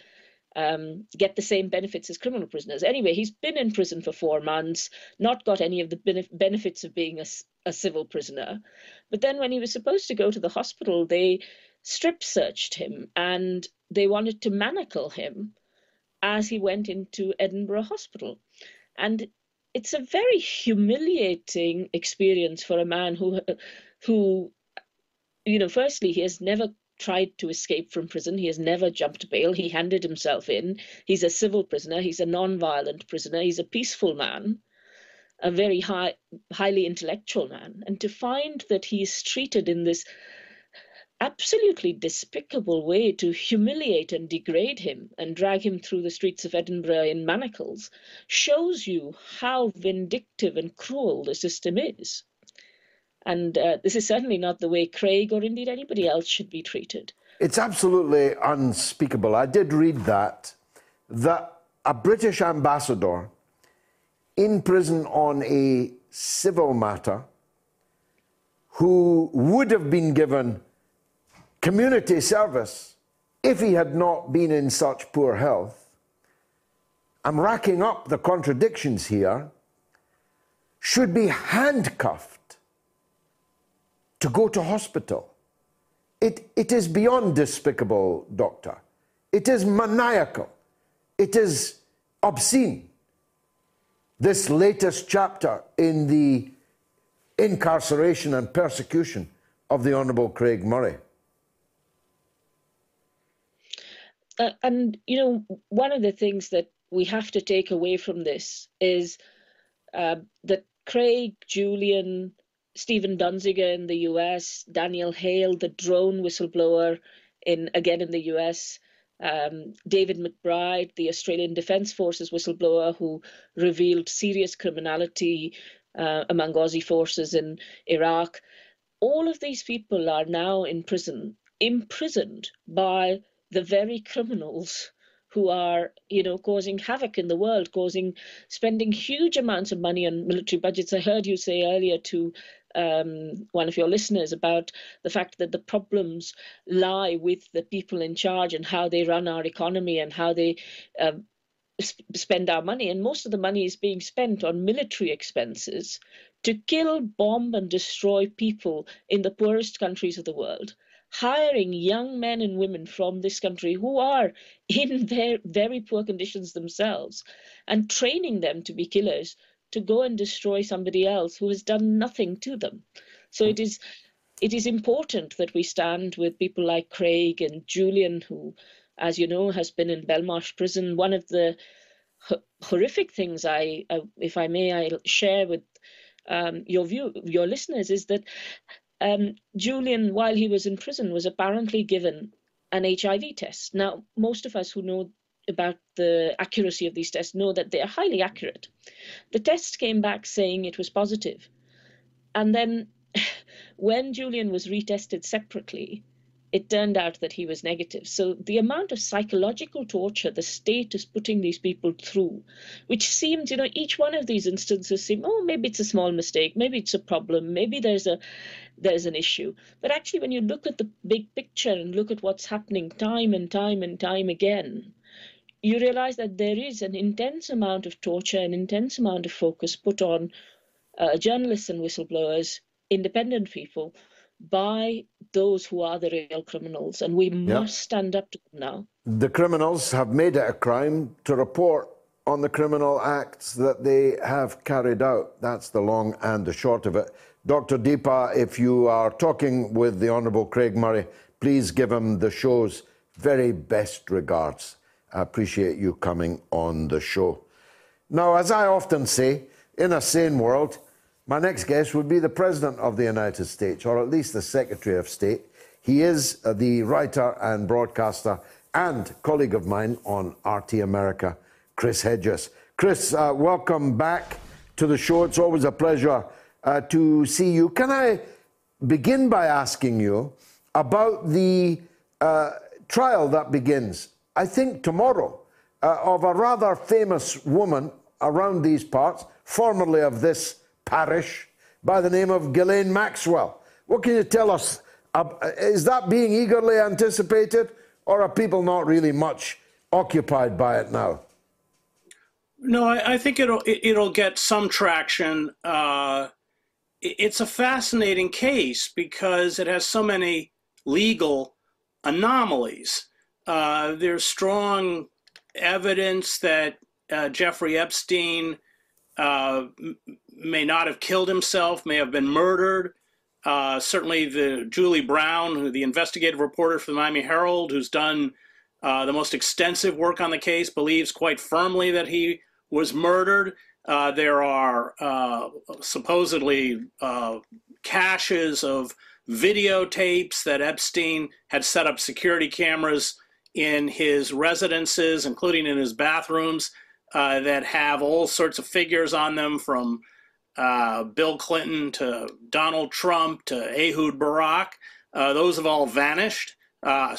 um, get the same benefits as criminal prisoners. Anyway, he's been in prison for four months, not got any of the benefits of being a, a civil prisoner. But then, when he was supposed to go to the hospital, they strip searched him and they wanted to manacle him as he went into Edinburgh Hospital. And it's a very humiliating experience for a man who, who, you know, firstly, he has never tried to escape from prison. He has never jumped bail. He handed himself in. He's a civil prisoner. He's a non-violent prisoner. He's a peaceful man, a very high, highly intellectual man. And to find that he's treated in this absolutely despicable way to humiliate and degrade him and drag him through the streets of Edinburgh in manacles shows you how vindictive and cruel the system is. And uh, this is certainly not the way Craig or indeed anybody else should be treated. It's absolutely unspeakable. I did read that, that a British ambassador in prison on a civil matter who would have been given community service if he had not been in such poor health. I'm racking up the contradictions here, should be handcuffed to go to hospital. It, it is beyond despicable, Doctor. It is maniacal. It is obscene. This latest chapter in the incarceration and persecution of the Honourable Craig Murray. Uh, and, you know, one of the things that we have to take away from this is uh, that Craig, Julian, Steven Donziger in the US, Daniel Hale, the drone whistleblower in again in the US, um, David McBride, the Australian Defence Forces whistleblower who revealed serious criminality uh, among Aussie forces in Iraq. All of these people are now in prison, imprisoned by the very criminals who are, you know, causing havoc in the world, causing, spending huge amounts of money on military budgets. I heard you say earlier to um, one of your listeners about the fact that the problems lie with the people in charge and how they run our economy and how they uh, spend our money. And most of the money is being spent on military expenses to kill, bomb, and destroy people in the poorest countries of the world. Hiring young men and women from this country who are in very, very poor conditions themselves and training them to be killers to go and destroy somebody else who has done nothing to them. So it is it is important that we stand with people like Craig and Julian, who, as you know, has been in Belmarsh prison. One of the horrific things I, if I may, I share with um, your view, your listeners, is that um, Julian, while he was in prison, was apparently given an HIV test. Now, most of us who know about the accuracy of these tests know that they are highly accurate. The test came back saying it was positive. And then when Julian was retested separately, it turned out that he was negative. So the amount of psychological torture the state is putting these people through, which seems, you know, each one of these instances seem, oh, maybe it's a small mistake, maybe it's a problem, maybe there's a there's an issue. But actually, when you look at the big picture and look at what's happening time and time and time again, you realize that there is an intense amount of torture, an intense amount of focus put on uh, journalists and whistleblowers, independent people, by those who are the real criminals. And we yep. must stand up to them now. The criminals have made it a crime to report on the criminal acts that they have carried out. That's the long and the short of it. Dr. Deepa, if you are talking with the Honourable Craig Murray, please give him the show's very best regards. I appreciate you coming on the show. Now, as I often say, in a sane world, my next guest would be the President of the United States, or at least the Secretary of State. He is uh, the writer and broadcaster and colleague of mine on RT America, Chris Hedges. Chris, uh, welcome back to the show. It's always a pleasure uh, to see you. Can I begin by asking you about the uh, trial that begins I think, tomorrow uh, of a rather famous woman around these parts, formerly of this parish, by the name of Ghislaine Maxwell. What can you tell us? Uh, is that being eagerly anticipated, or are people not really much occupied by it now? No, I, I think it'll it'll get some traction. Uh, it's a fascinating case because it has so many legal anomalies uh, there's strong evidence that uh, Jeffrey Epstein uh, may not have killed himself, may have been murdered. Uh, certainly, the Julie Brown, the investigative reporter for the Miami Herald, who's done uh, the most extensive work on the case, believes quite firmly that he was murdered. there are supposedly caches of videotapes that Epstein had set up security cameras in his residences, including in his bathrooms, uh, that have all sorts of figures on them from uh, Bill Clinton to Donald Trump to Ehud Barak. Uh, those have all vanished. Uh,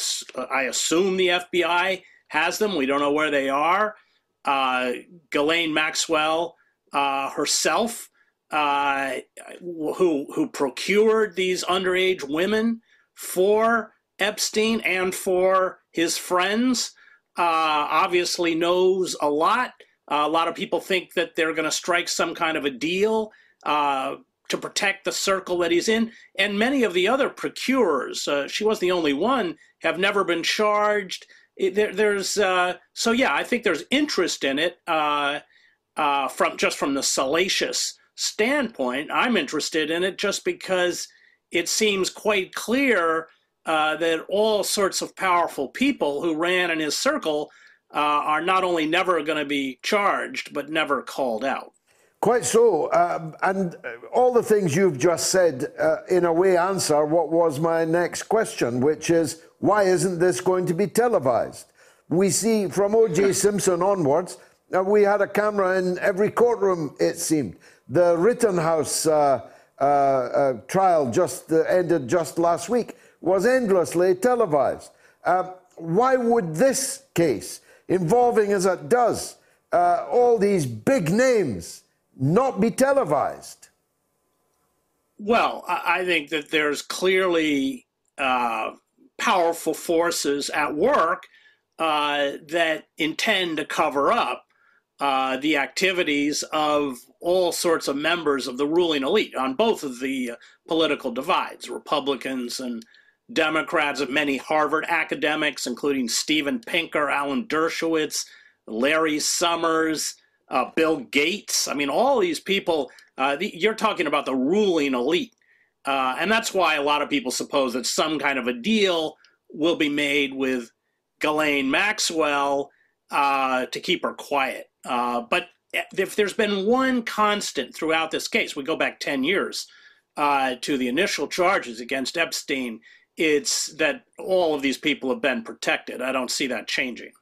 I assume the FBI has them. We don't know where they are. Uh, Ghislaine Maxwell uh, herself, who who procured these underage women for Epstein and for his friends, obviously knows a lot uh, a lot of people think that they're going to strike some kind of a deal uh, to protect the circle that he's in. And many of the other procurers, uh, she was the only one, have never been charged. There, there's uh, so yeah, I think there's interest in it uh, uh, from just from the salacious standpoint. I'm interested in it just because it seems quite clear that all sorts of powerful people who ran in his circle uh, are not only never going to be charged, but never called out. Quite so. Um, and all the things you've just said, uh, in a way, answer what was my next question, which is why isn't this going to be televised? We see from O.J. Simpson onwards, uh, we had a camera in every courtroom, it seemed. The Rittenhouse uh, uh, uh trial just uh, ended just last week was endlessly televised. why would this case? involving, as it does, uh, all these big names not be televised? Well, I think that there's clearly uh, powerful forces at work uh, that intend to cover up uh, the activities of all sorts of members of the ruling elite on both of the uh, political divides, Republicans and Democrats of many Harvard academics, including Steven Pinker, Alan Dershowitz, Larry Summers, uh, Bill Gates. I mean, all these people, uh, the, you're talking about the ruling elite. Uh, and that's why a lot of people suppose that some kind of a deal will be made with Ghislaine Maxwell uh, to keep her quiet. Uh, but if there's been one constant throughout this case, we go back 10 years uh, to the initial charges against Epstein it's that all of these people have been protected. I don't see that changing.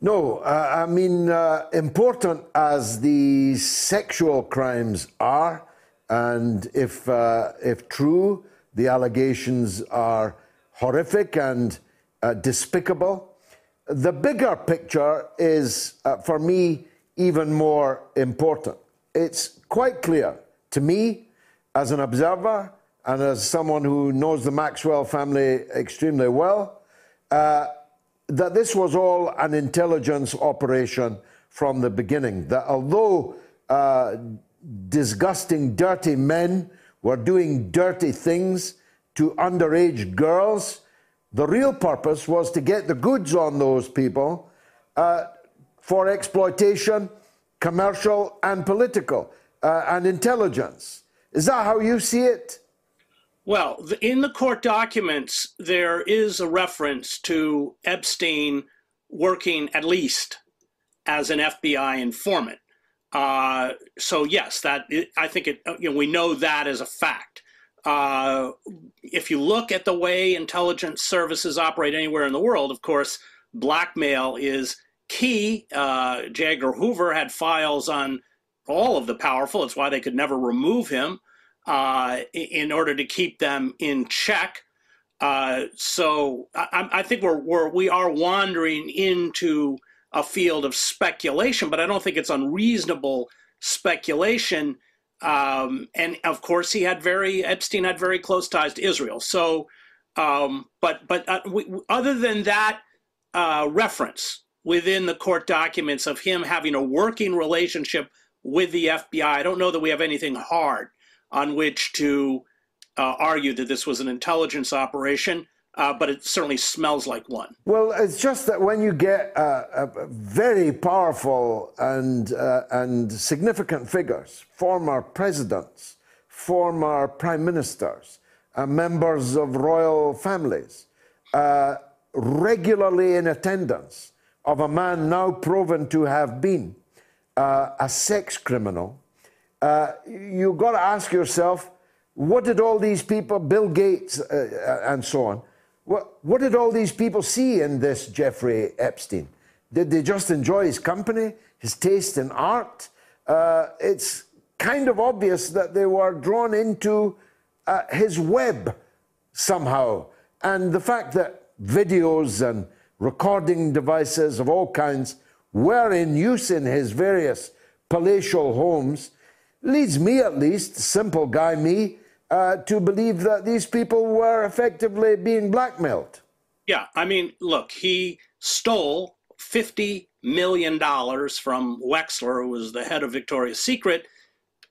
No, uh, I mean, uh, important as the sexual crimes are, and if, uh, if true, the allegations are horrific and uh, despicable, the bigger picture is, uh, for me, even more important. It's quite clear to me, as an observer, and as someone who knows the Maxwell family extremely well, uh, that this was all an intelligence operation from the beginning. That although uh, disgusting, dirty men were doing dirty things to underage girls, the real purpose was to get the goods on those people uh, for exploitation, commercial and political, uh, and intelligence. Is that how you see it? Well, in the court documents, there is a reference to Epstein working at least as an FBI informant. Uh, so yes, that I think it. You know, we know that as a fact. Uh, if you look at the way intelligence services operate anywhere in the world, of course, blackmail is key. Uh, J. Edgar Hoover had files on all of the powerful. It's why they could never remove him uh, in order to keep them in check. Uh, so I, I, think we're, we're we are wandering into a field of speculation, but I don't think it's unreasonable speculation. Um, and of course, he had very Epstein had very close ties to Israel. So, um, but but uh, we, other than that uh, reference within the court documents of him having a working relationship with the FBI, I don't know that we have anything hard on which to uh, argue that this was an intelligence operation. Uh, but it certainly smells like one. Well, it's just that when you get uh, very powerful and uh, and significant figures, former presidents, former prime ministers, uh, members of royal families, uh, regularly in attendance of a man now proven to have been a sex criminal uh, you've got to ask yourself what did all these people, Bill Gates uh, and so on, what, what did all these people see in this Jeffrey Epstein? Did they just enjoy his company, his taste in art? Uh, it's kind of obvious that they were drawn into uh, his web somehow. And the fact that videos and recording devices of all kinds were in use in his various palatial homes leads me, at least, simple guy me, uh, to believe that these people were effectively being blackmailed. Yeah, I mean, look, he stole $50 million from Wexner, who was the head of Victoria's Secret,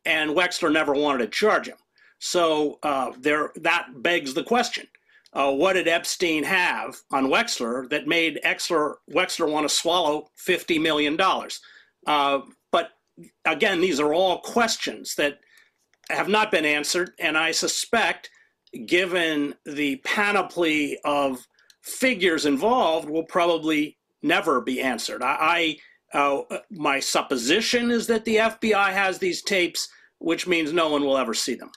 and Wexner never wanted to charge him. So uh, there, that begs the question. Uh, what did Epstein have on Wexner that made Wexner, Wexner want to swallow $50 million? Uh, again, these are all questions that have not been answered. And I suspect, given the panoply of figures involved, will probably never be answered. I, I uh, my supposition is that the FBI has these tapes, which means no one will ever see them.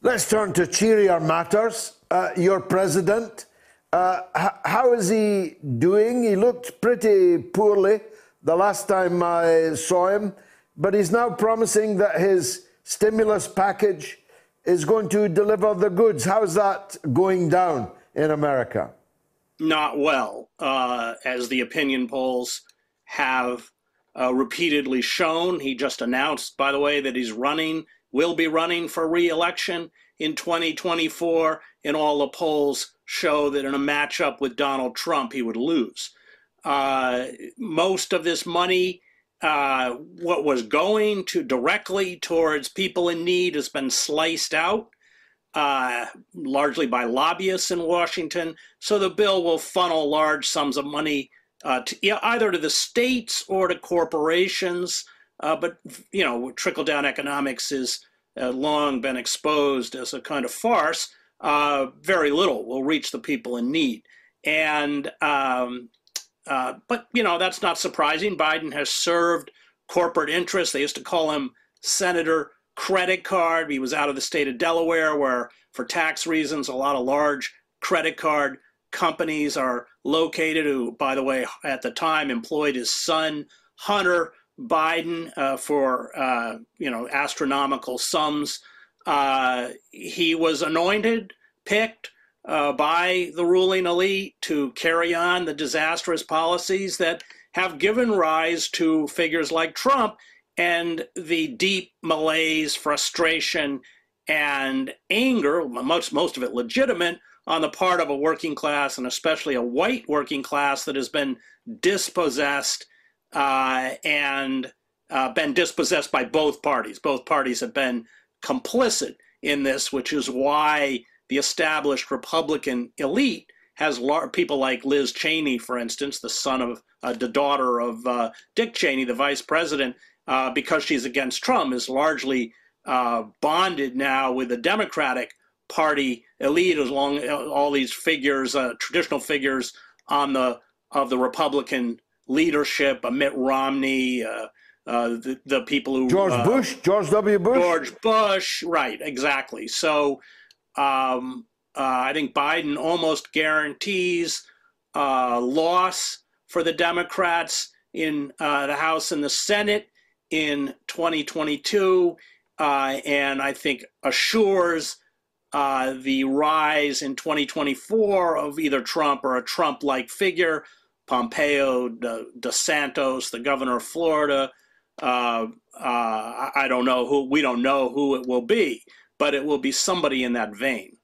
Let's turn to cheerier matters. Uh, your president, uh, how is he doing? He looked pretty poorly the last time I saw him, but he's now promising that his stimulus package is going to deliver the goods. How's that going down in America? Not well, uh, as the opinion polls have uh, repeatedly shown. He just announced, by the way, that he's running, will be running for reelection in 2024, and all the polls show that in a matchup with Donald Trump, he would lose. Uh, most of this money uh, what was going to directly towards people in need has been sliced out, uh, largely by lobbyists in Washington. So the bill will funnel large sums of money uh, to, either to the states or to corporations. Uh, but you know, trickle down economics has uh, long been exposed as a kind of farce. very little will reach the people in need, and um, uh, but, you know, that's not surprising. Biden has served corporate interests. They used to call him Senator Credit Card. He was out of the state of Delaware, where, for tax reasons, a lot of large credit card companies are located, who, by the way, at the time employed his son, Hunter Biden, uh, for, uh, you know, astronomical sums. Uh, he was anointed, picked, uh, by the ruling elite to carry on the disastrous policies that have given rise to figures like Trump and the deep malaise, frustration, and anger, most, most of it legitimate, on the part of a working class and especially a white working class that has been dispossessed uh, and uh, been dispossessed by both parties. Both parties have been complicit in this, which is why the established Republican elite has people like Liz Cheney, for instance, the son of uh, the daughter of uh, Dick Cheney, the vice president, uh, because she's against Trump, is largely uh, bonded now with the Democratic Party elite, as long uh, all these figures, uh, traditional figures on the of the Republican leadership, Mitt Romney. the, the people who George Bush, George W. Bush, George Bush, right? Exactly. So um, uh, I think Biden almost guarantees uh, loss for the Democrats in uh, the House and the Senate in 2022, uh, and I think assures uh, the rise in 2024 of either Trump or a Trump like figure. Pompeo, De, DeSantis, the governor of Florida. I don't know who. We don't know who it will be but it will be somebody in that vein.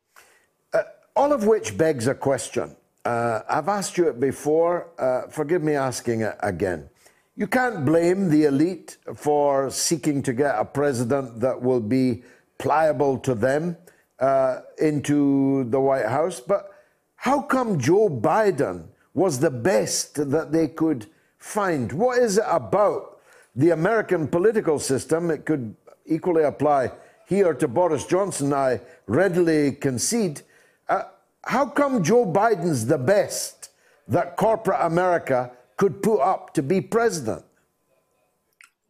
Uh, all of which begs a question. Uh, I've asked you it before. Uh, forgive me asking it again. You can't blame the elite for seeking to get a president that will be pliable to them uh, into the White House, but how come Joe Biden was the best that they could find? What is it about the American political system? It could equally apply here to Boris Johnson, I readily concede. Uh, how come Joe Biden's the best that corporate America could put up to be president?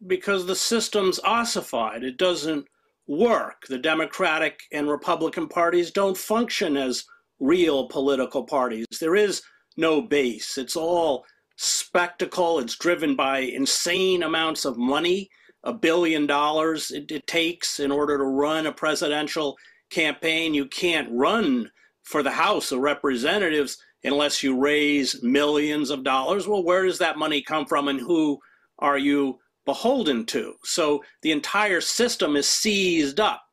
Because the system's ossified. It doesn't work. The Democratic and Republican parties don't function as real political parties. There is no base. It's all spectacle. It's driven by insane amounts of money, a billion dollars it, it, takes in order to run a presidential campaign. You can't run for the House of Representatives unless you raise millions of dollars. Well, where does that money come from and who are you beholden to? So the entire system is seized up.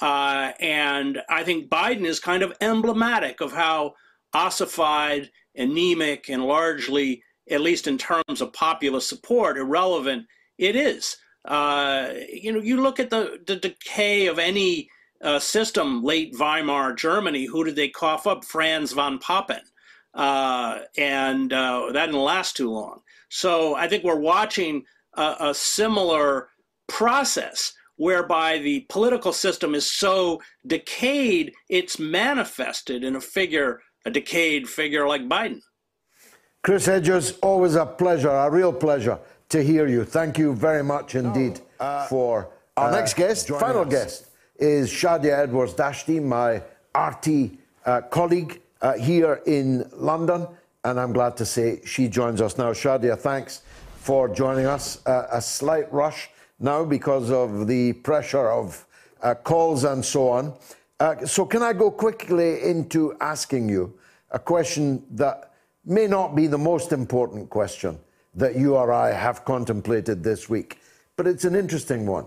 Uh, and I think Biden is kind of emblematic of how ossified, anemic, and largely, at least in terms of popular support, irrelevant it is. Uh, you know, you look at the, the decay of any uh, system, late Weimar Germany, who did they cough up? Franz von Papen. Uh, and uh, that didn't last too long. So I think we're watching a, a similar process whereby the political system is so decayed, it's manifested in a figure, a decayed figure like Biden. Chris Hedges, always a pleasure, a real pleasure to hear you. Thank you very much indeed oh, uh, for our uh, next guest, final us. guest, is Shadia Edwards Dashti, my RT uh, colleague uh, here in London. And I'm glad to say she joins us now. Shadia, thanks for joining us. Uh, a slight rush now because of the pressure of uh, calls and so on. Uh, so, can I go quickly into asking you a question that may not be the most important question that you or I have contemplated this week, but it's an interesting one.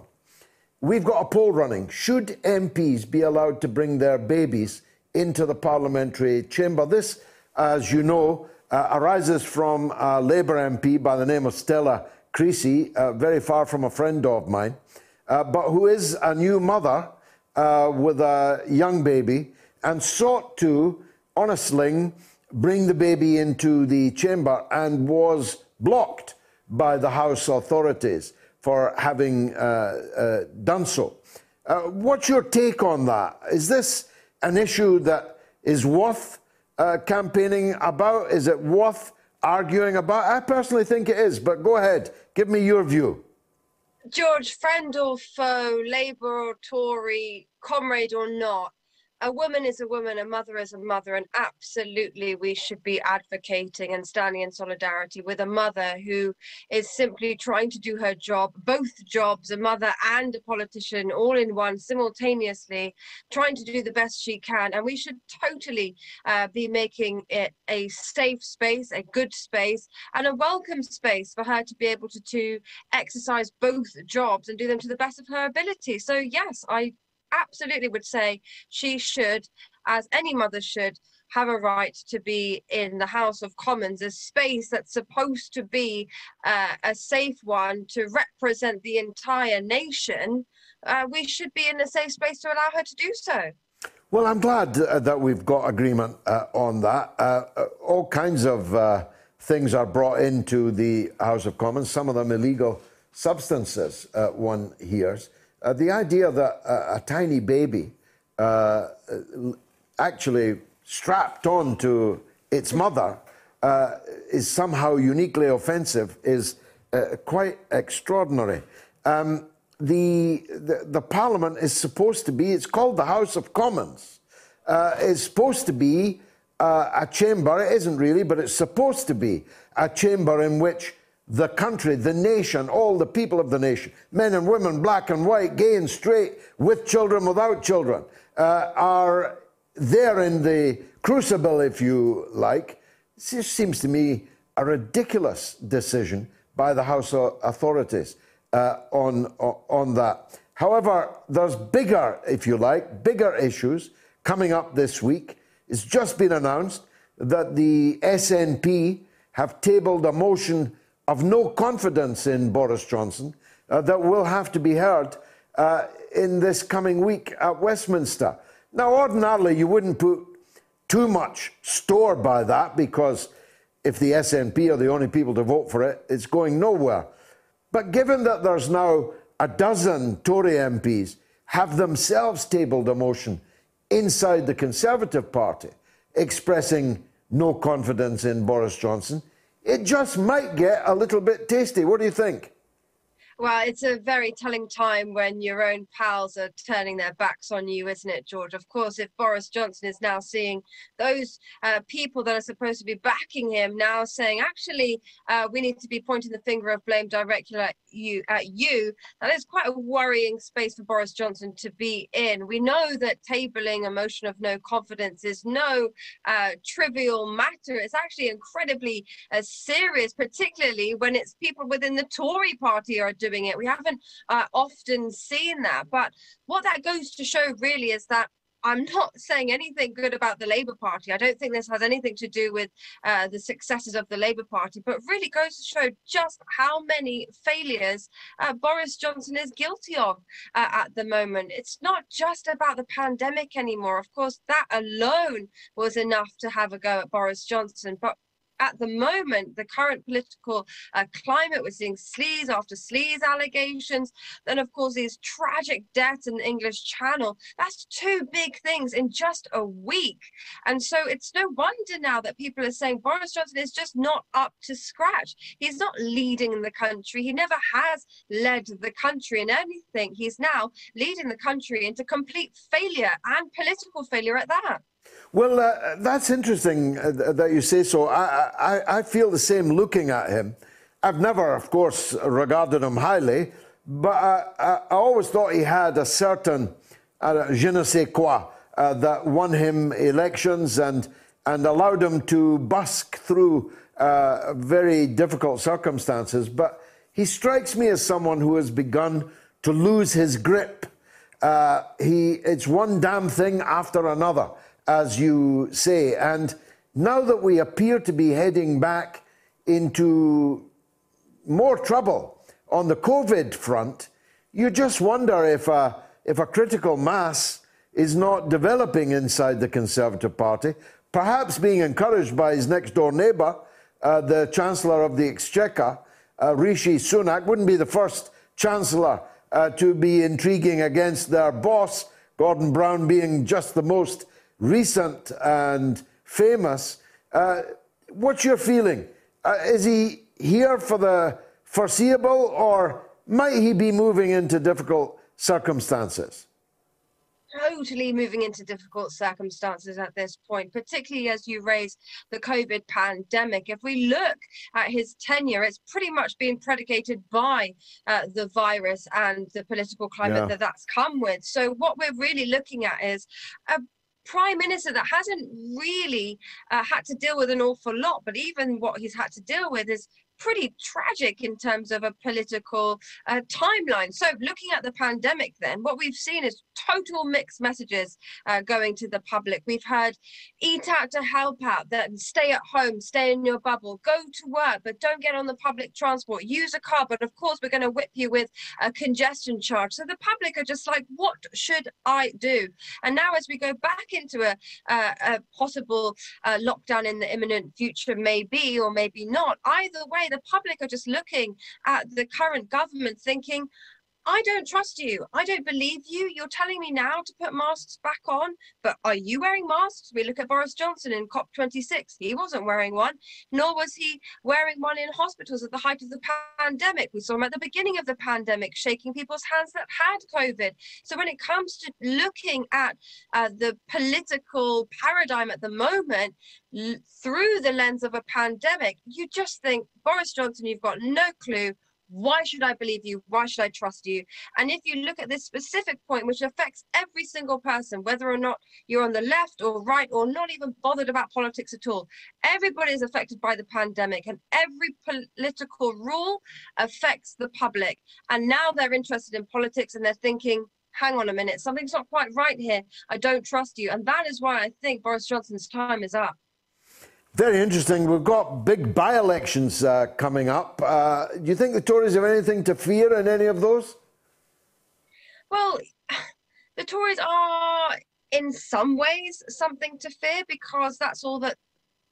We've got a poll running. Should MPs be allowed to bring their babies into the parliamentary chamber? This, as you know, uh, arises from a Labour MP by the name of Stella Creasy, uh, very far from a friend of mine, uh, but who is a new mother uh, with a young baby and sought to, on a sling, bring the baby into the chamber and was blocked by the House authorities for having uh, uh, done so. Uh, what's your take on that? Is this an issue that is worth campaigning about? Is it worth arguing about? I personally think it is, but go ahead. Give me your view. George, friend or foe, Labour or Tory, comrade or not, a woman is a woman, a mother is a mother, and absolutely we should be advocating and standing in solidarity with a mother who is simply trying to do her job, both jobs, a mother and a politician, all in one, simultaneously, trying to do the best she can. And we should totally uh, be making it a safe space, a good space, and a welcome space for her to be able to, to exercise both jobs and do them to the best of her ability. So, yes, I absolutely would say she should, as any mother should, have a right to be in the House of Commons, a space that's supposed to be uh, a safe one to represent the entire nation. Uh, we should be in a safe space to allow her to do so. Well, I'm glad uh, that we've got agreement uh, on that. Uh, uh, all kinds of things are brought into the House of Commons, some of them illegal substances, one hears. Uh, the idea that a, a tiny baby uh, actually strapped on to its mother uh, is somehow uniquely offensive is uh, quite extraordinary. Um, the, the, the, Parliament is supposed to be, it's called the House of Commons, uh, is supposed to be uh, a chamber, it isn't really, but it's supposed to be a chamber in which the country, the nation, all the people of the nation, men and women, black and white, gay and straight, with children, without children, uh, are there in the crucible, if you like. This seems to me a ridiculous decision by the House authorities uh, on, on that. However, there's bigger, if you like, bigger issues coming up this week. It's just been announced that the SNP have tabled a motion of no confidence in Boris Johnson uh, that will have to be heard uh, in this coming week at Westminster. Now, ordinarily, you wouldn't put too much store by that because if the SNP are the only people to vote for it, it's going nowhere. But given that there's now a dozen Tory MPs have themselves tabled a motion inside the Conservative Party expressing no confidence in Boris Johnson, it just might get a little bit tasty. What do you think? Well, it's a very telling time when your own pals are turning their backs on you, isn't it, George? Of course, if Boris Johnson is now seeing those uh, people that are supposed to be backing him now saying, actually, uh, we need to be pointing the finger of blame directly at you, at you, that is quite a worrying space for Boris Johnson to be in. We know that tabling a motion of no confidence is no uh, trivial matter. It's actually incredibly uh, serious, particularly when it's people within the Tory party are it. We haven't uh, often seen that. But what that goes to show really is that I'm not saying anything good about the Labour Party. I don't think this has anything to do with uh, the successes of the Labour Party, but really goes to show just how many failures uh, Boris Johnson is guilty of uh, at the moment. It's not just about the pandemic anymore. Of course, that alone was enough to have a go at Boris Johnson, but at the moment, the current political uh, climate, we're seeing sleaze after sleaze allegations. Then, of course, these tragic deaths in the English Channel. That's two big things in just a week. And so it's no wonder now that people are saying Boris Johnson is just not up to scratch. He's not leading the country. He never has led the country in anything. He's now leading the country into complete failure and political failure at that. Well, uh, that's interesting uh, that you say so. I, I, I feel the same looking at him. I've never, of course, regarded him highly, but I, I, I always thought he had a certain uh, je ne sais quoi uh, that won him elections and, and allowed him to busk through uh, very difficult circumstances. But he strikes me as someone who has begun to lose his grip. Uh, he, it's one damn thing after another as you say. And now that we appear to be heading back into more trouble on the COVID front, you just wonder if a, if a critical mass is not developing inside the Conservative Party, perhaps being encouraged by his next door neighbour, uh, the Chancellor of the Exchequer, uh, Rishi Sunak, wouldn't be the first Chancellor uh, to be intriguing against their boss, Gordon Brown being just the most recent and famous. Uh, what's your feeling? Uh, is he here for the foreseeable, or might he be moving into difficult circumstances? totally moving into difficult circumstances at this point, particularly as you raise the COVID pandemic. If we look at his tenure, it's pretty much been predicated by uh, the virus and the political climate yeah. that that's come with. So, what we're really looking at is a prime minister that hasn't really uh, had to deal with an awful lot, but even what he's had to deal with is pretty tragic in terms of a political uh, timeline. So, looking at the pandemic, then, what we've seen is total mixed messages uh, going to the public. We've heard eat out to help out, then stay at home, stay in your bubble, go to work, but don't get on the public transport, use a car, but of course, we're going to whip you with a congestion charge. So, the public are just like, what should I do? And now, as we go back into a, a possible uh, lockdown in the imminent future, maybe or maybe not, either way, the public are just looking at the current government thinking, I don't trust you. I don't believe you. You're telling me now to put masks back on, but are you wearing masks? We look at Boris Johnson in COP26. He wasn't wearing one, nor was he wearing one in hospitals at the height of the pandemic. We saw him at the beginning of the pandemic shaking people's hands that had COVID. So when it comes to looking at uh, the political paradigm at the moment through the lens of a pandemic, you just think, Boris Johnson, you've got no clue why should I believe you? Why should I trust you? And if you look at this specific point, which affects every single person, whether or not you're on the left or right or not even bothered about politics at all, everybody is affected by the pandemic and every political rule affects the public. And now they're interested in politics and they're thinking, hang on a minute, something's not quite right here. I don't trust you. And that is why I think Boris Johnson's time is up. Very interesting. We've got big by elections uh, coming up. Uh, do you think the Tories have anything to fear in any of those? Well, the Tories are, in some ways, something to fear because that's all that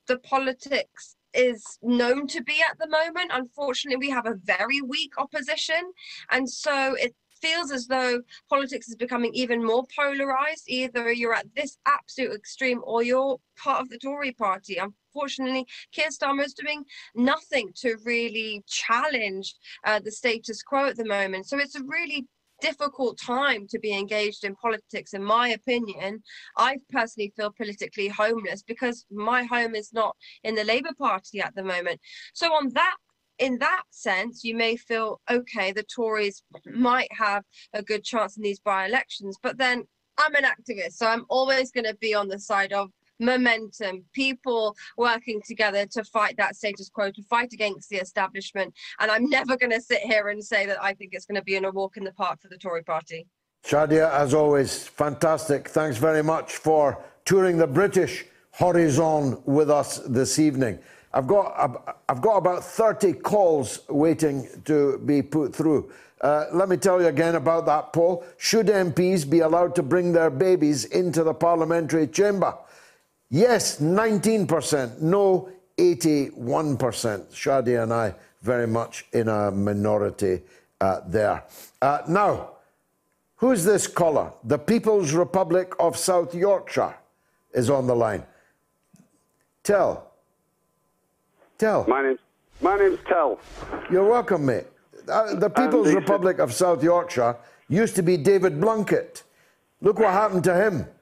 the politics is known to be at the moment. Unfortunately, we have a very weak opposition. And so it feels as though politics is becoming even more polarized. Either you're at this absolute extreme or you're part of the Tory party. Unfortunately, Keir Starmer is doing nothing to really challenge uh, the status quo at the moment. So it's a really difficult time to be engaged in politics, in my opinion. I personally feel politically homeless because my home is not in the Labour Party at the moment. So, on that in that sense, you may feel okay, the Tories might have a good chance in these by elections, but then I'm an activist, so I'm always going to be on the side of momentum, people working together to fight that status quo, to fight against the establishment. And I'm never going to sit here and say that I think it's going to be in a walk in the park for the Tory party. Shadia, as always, fantastic. Thanks very much for touring the British horizon with us this evening. I've got, I've got about 30 calls waiting to be put through. Uh, let me tell you again about that poll. Should MPs be allowed to bring their babies into the parliamentary chamber? Yes, 19%. No, 81%. Shadi and I very much in a minority uh, there. Uh, now, who's this caller? The People's Republic of South Yorkshire is on the line. Tell. Tell. My name's, my name's Tell. You're welcome, mate. Uh, the People's Republic of South Yorkshire used to be David Blunkett. Look what happened to him.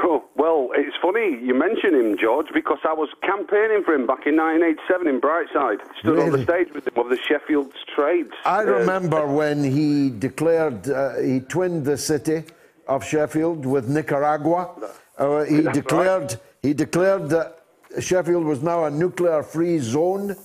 Oh, well, it's funny you mention him, George, because I was campaigning for him back in 1987 in Brightside. Stood really? on the stage with him of the Sheffield Trades. I uh, remember when he declared, uh, he twinned the city of Sheffield with Nicaragua. Uh, he declared, right. he declared that Sheffield was now a nuclear-free zone,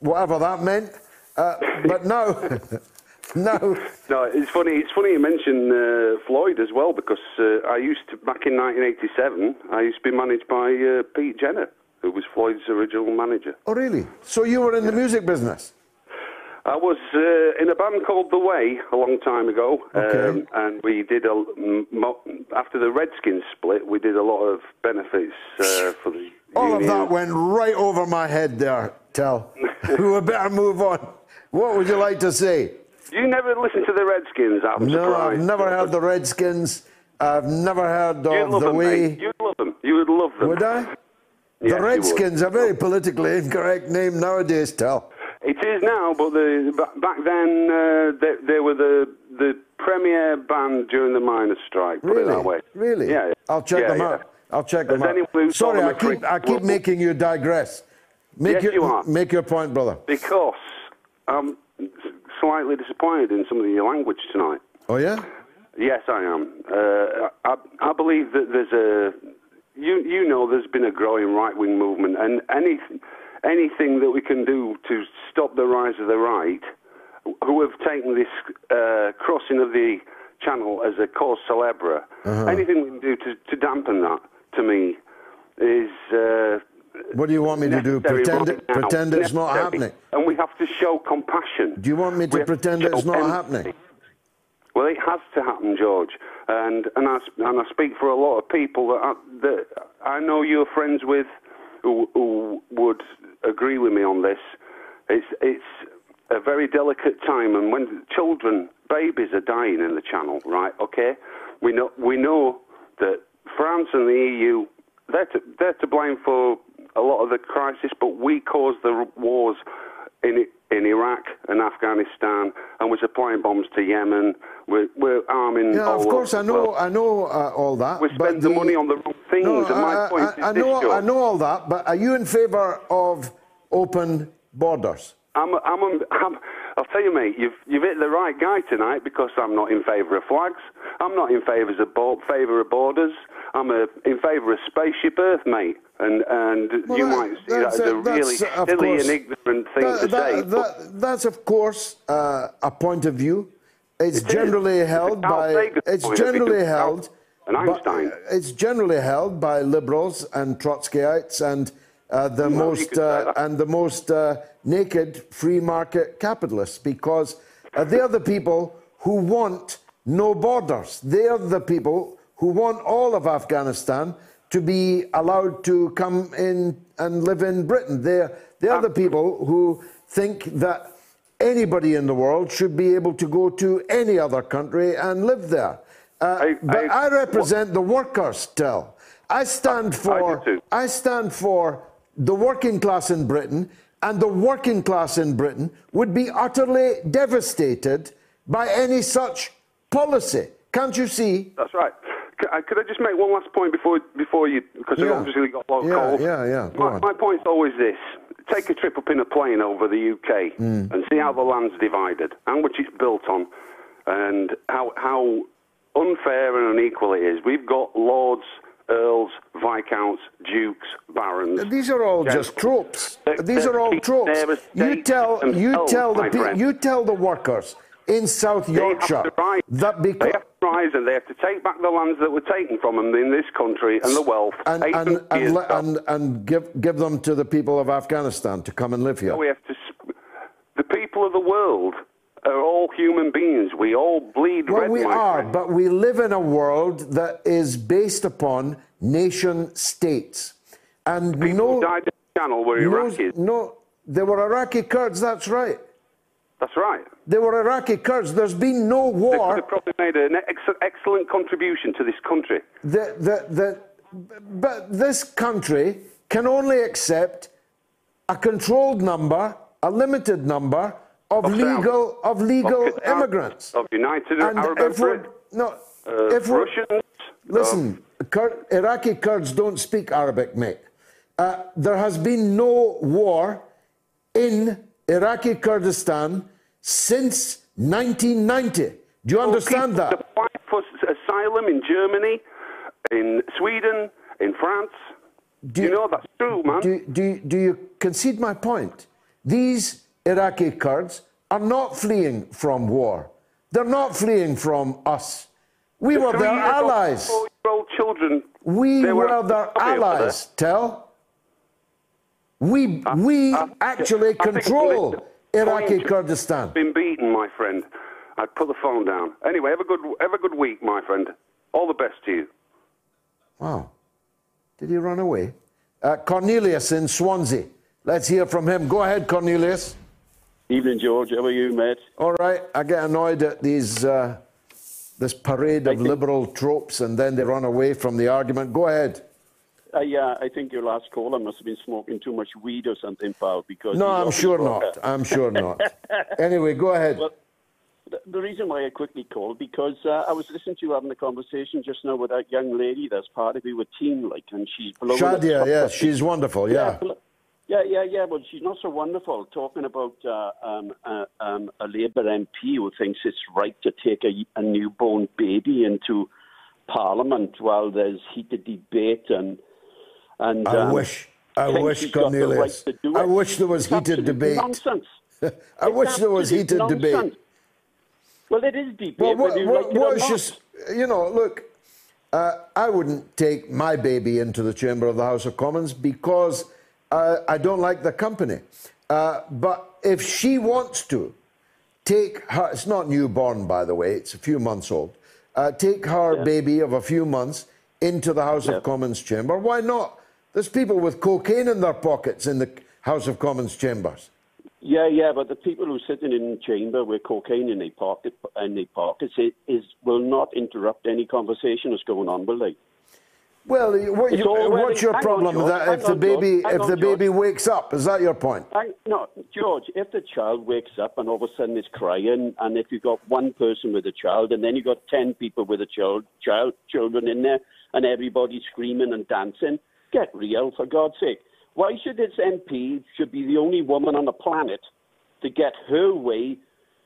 whatever that meant. Uh, but now. no. No, it's funny. It's funny you mention uh, Floyd as well because uh, I used to back in 1987. I used to be managed by uh, Pete Jenner, who was Floyd's original manager. Oh, really? So you were in yeah. the music business? I was uh, in a band called The Way a long time ago, okay. um, and we did a after the Redskins split. We did a lot of benefits uh, for the. All of that went right over my head there. Tell, we better move on. What would you like to say? You never listened to the Redskins, I'm No, surprised. I've never heard the Redskins. I've never heard of the them, way. Mate. You'd love them. You would love them. Would I? Yes, the Redskins, a very politically incorrect name nowadays, Tell. It is now, but the, back then uh, they, they, were the the premier band during the miners' strike. Put really? it that way. Really? Yeah. I'll check yeah, them yeah. out. I'll check Has them out. Sorry, I keep I keep making you digress. Make yes, your, you are. Make your point, brother. Because I'm slightly disappointed in some of your language tonight. Oh yeah. Yes, I am. Uh, I, I believe that there's a you you know there's been a growing right wing movement, and any anything that we can do to stop the rise of the right, who have taken this uh, crossing of the channel as a cause celebre, Uh-huh. anything we can do to, to dampen that, to me, is. Uh, What do you want me to do? Pretend right now. pretend it's not happening. And we have to show compassion. Do you want me to have pretend show it's not empathy. happening? Well, it has to happen, George, and and I and I speak for a lot of people that I, that I know you're friends with, who, who would agree with me on this. It's it's a very delicate time, and when children, babies, are dying in the Channel, right? Okay, we know we know that France and the EU they're to, they're to blame for a lot of the crisis, but we caused the wars in in Iraq and Afghanistan, and we're supplying bombs to Yemen. We're, we're arming. Yeah, of course, I know, world. I know uh, all that. We spend the, money on the wrong things. No, and my I, point I, is I this, know, I know all that, but are you in favour of open borders? I'm, I'm, I'm, I'll tell you, mate, you've, you've hit the right guy tonight because I'm not in favour of flags. I'm not in favour of, bo- favour of borders. I'm a, in favour of spaceship Earth, mate. And, and Well, you that- might see that as a uh, really uh, silly course- and ignorant thing That- to that- say. that- that's of course uh, a point of view. It's It is. generally It's a held Carl by. It's point of view. generally held. and by- Einstein. it's generally held by liberals and Trotskyites and uh, the Well, most uh, and the most uh, naked free market capitalists because uh, they're the people who want no borders. They're the people who want all of Afghanistan to be allowed to come in and live in Britain. They're, they're the people who think that anybody in the world should be able to go to any other country and live there. Uh, but I, represent the workers, Tell. I stand for I, I stand for the working class in Britain, and the working class in Britain would be utterly devastated by any such policy. Can't you see? That's right. Could I just make one last point before before you because yeah. I've obviously got a lot of yeah, calls. Yeah, yeah. My, my, point's always this: take a trip up in a plane over the UK mm. and see how the land's divided and which it's built on, and how how unfair and unequal it is. We've got lords, earls, viscounts, dukes, barons. These are all just tropes. These are all tropes. You tell you tell the you tell the workers in South Yorkshire that because they have to rise and they have to take back the lands that were taken from them in this country and the wealth and and and, and, and, give give them to the people of Afghanistan to come and live here. we have to. The people of the world are all human beings. We all bleed well, red. we are, friend. but we live in a world that is based upon nation states, and people no, died in the channel were no, No, they were Iraqi Kurds. That's right. That's right. They were Iraqi Kurds. There's been no war. They could have probably made an ex- excellent contribution to this country. The, the, the, but this country can only accept a controlled number, a limited number of, of legal of legal of immigrants. Of United and Arab Emirates. no, uh, if Russians. Listen, Kur- Iraqi Kurds don't speak Arabic, mate. Uh, there has been no war in Iraqi Kurdistan since 1990. Do you understand that? Apply for asylum in Germany, in Sweden, in France. Do you, you know that's true, man? Do, do, do you concede my point? These Iraqi Kurds are not fleeing from war. They're not fleeing from us. We the were their allies. Four-year-old children. We were, were their allies. Tell. We ah, we ah, I, actually I control Iraqi Kurdistan. Been beaten, my friend. I'd put the phone down. Anyway, have a good have a good week, my friend. All the best to you. Wow. Did he run away? Uh, Cornelius in Swansea. Let's hear from him. Go ahead, Cornelius. Evening, George. How are you, mate? All right. I get annoyed at these uh, this parade of liberal tropes, and then they run away from the argument. Go ahead. Uh, yeah, I think your last caller must have been smoking too much weed or something, pal. Because no, I'm sure not. I'm sure not. anyway, go ahead. Well, the reason why I quickly called because uh, I was listening to you having a conversation just now with that young lady that's part of your team, like, and she's blowing. Shadia, yeah, she's wonderful. Yeah. yeah. Yeah, yeah, yeah, but she's not so wonderful. Talking about uh, um, uh, um, a Labour MP who thinks it's right to take a, a newborn baby into Parliament while there's heated debate and and I um, wish, I wish, Cornelius, right I wish there was it's heated debate. Nonsense. I it's wish there was heated nonsense. debate. Well, it is debate. Well, what, what, like it what's just, you know, look, uh, I wouldn't take my baby into the chamber of the House of Commons because uh, I don't like the company. Uh, but if she wants to take her, it's not newborn, by the way, it's a few months old, uh, take her Yeah. baby of a few months into the House Yeah. of Commons chamber, why not? There's people with cocaine in their pockets in the House of Commons chambers. Yeah, yeah, but the people who are sitting in the chamber with cocaine in their pocket in their pockets is, is will not interrupt any conversation that's going on, will they? Well, what you, what's your hang on, problem with George, that? hang If the baby, George, hang if the on, George. baby wakes up, is that your point? No, George, if the child wakes up and all of a sudden is crying, and if you've got one person with a child, and then you've got 10 people with a child, child, children in there, and everybody's screaming and dancing, get real, for God's sake. Why should this MP should be the only woman on the planet to get her way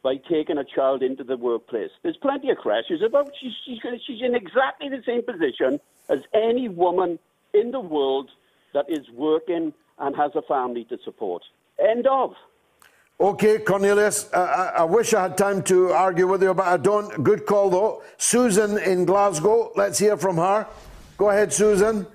by taking a child into the workplace? There's plenty of crashes about. She's, she's, she's in exactly the same position as any woman in the world that is working and has a family to support. End of. Okay, Cornelius, uh, I, I wish I had time to argue with you, but I don't. Good call, though. Susan in Glasgow, let's hear from her. Go ahead, Susan.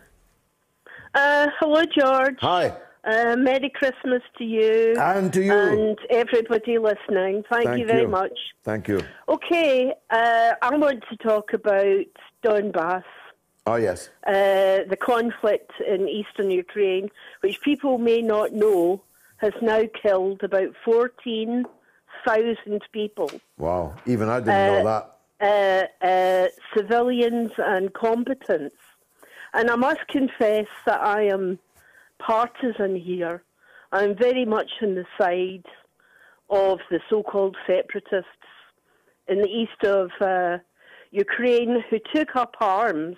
Uh, hello, George. Hi. Uh, Merry Christmas to you. And to you. And everybody listening. Thank, Thank you very you. much. Thank you. Okay, uh, I want to talk about Donbass, Oh, yes. uh, the conflict in eastern Ukraine, which people may not know has now killed about 14,000 people. Wow, even I didn't Uh, know that. uh, uh, civilians and combatants. And I must confess that I am partisan here. I'm very much on the side of the so called separatists in the east of uh, Ukraine who took up arms,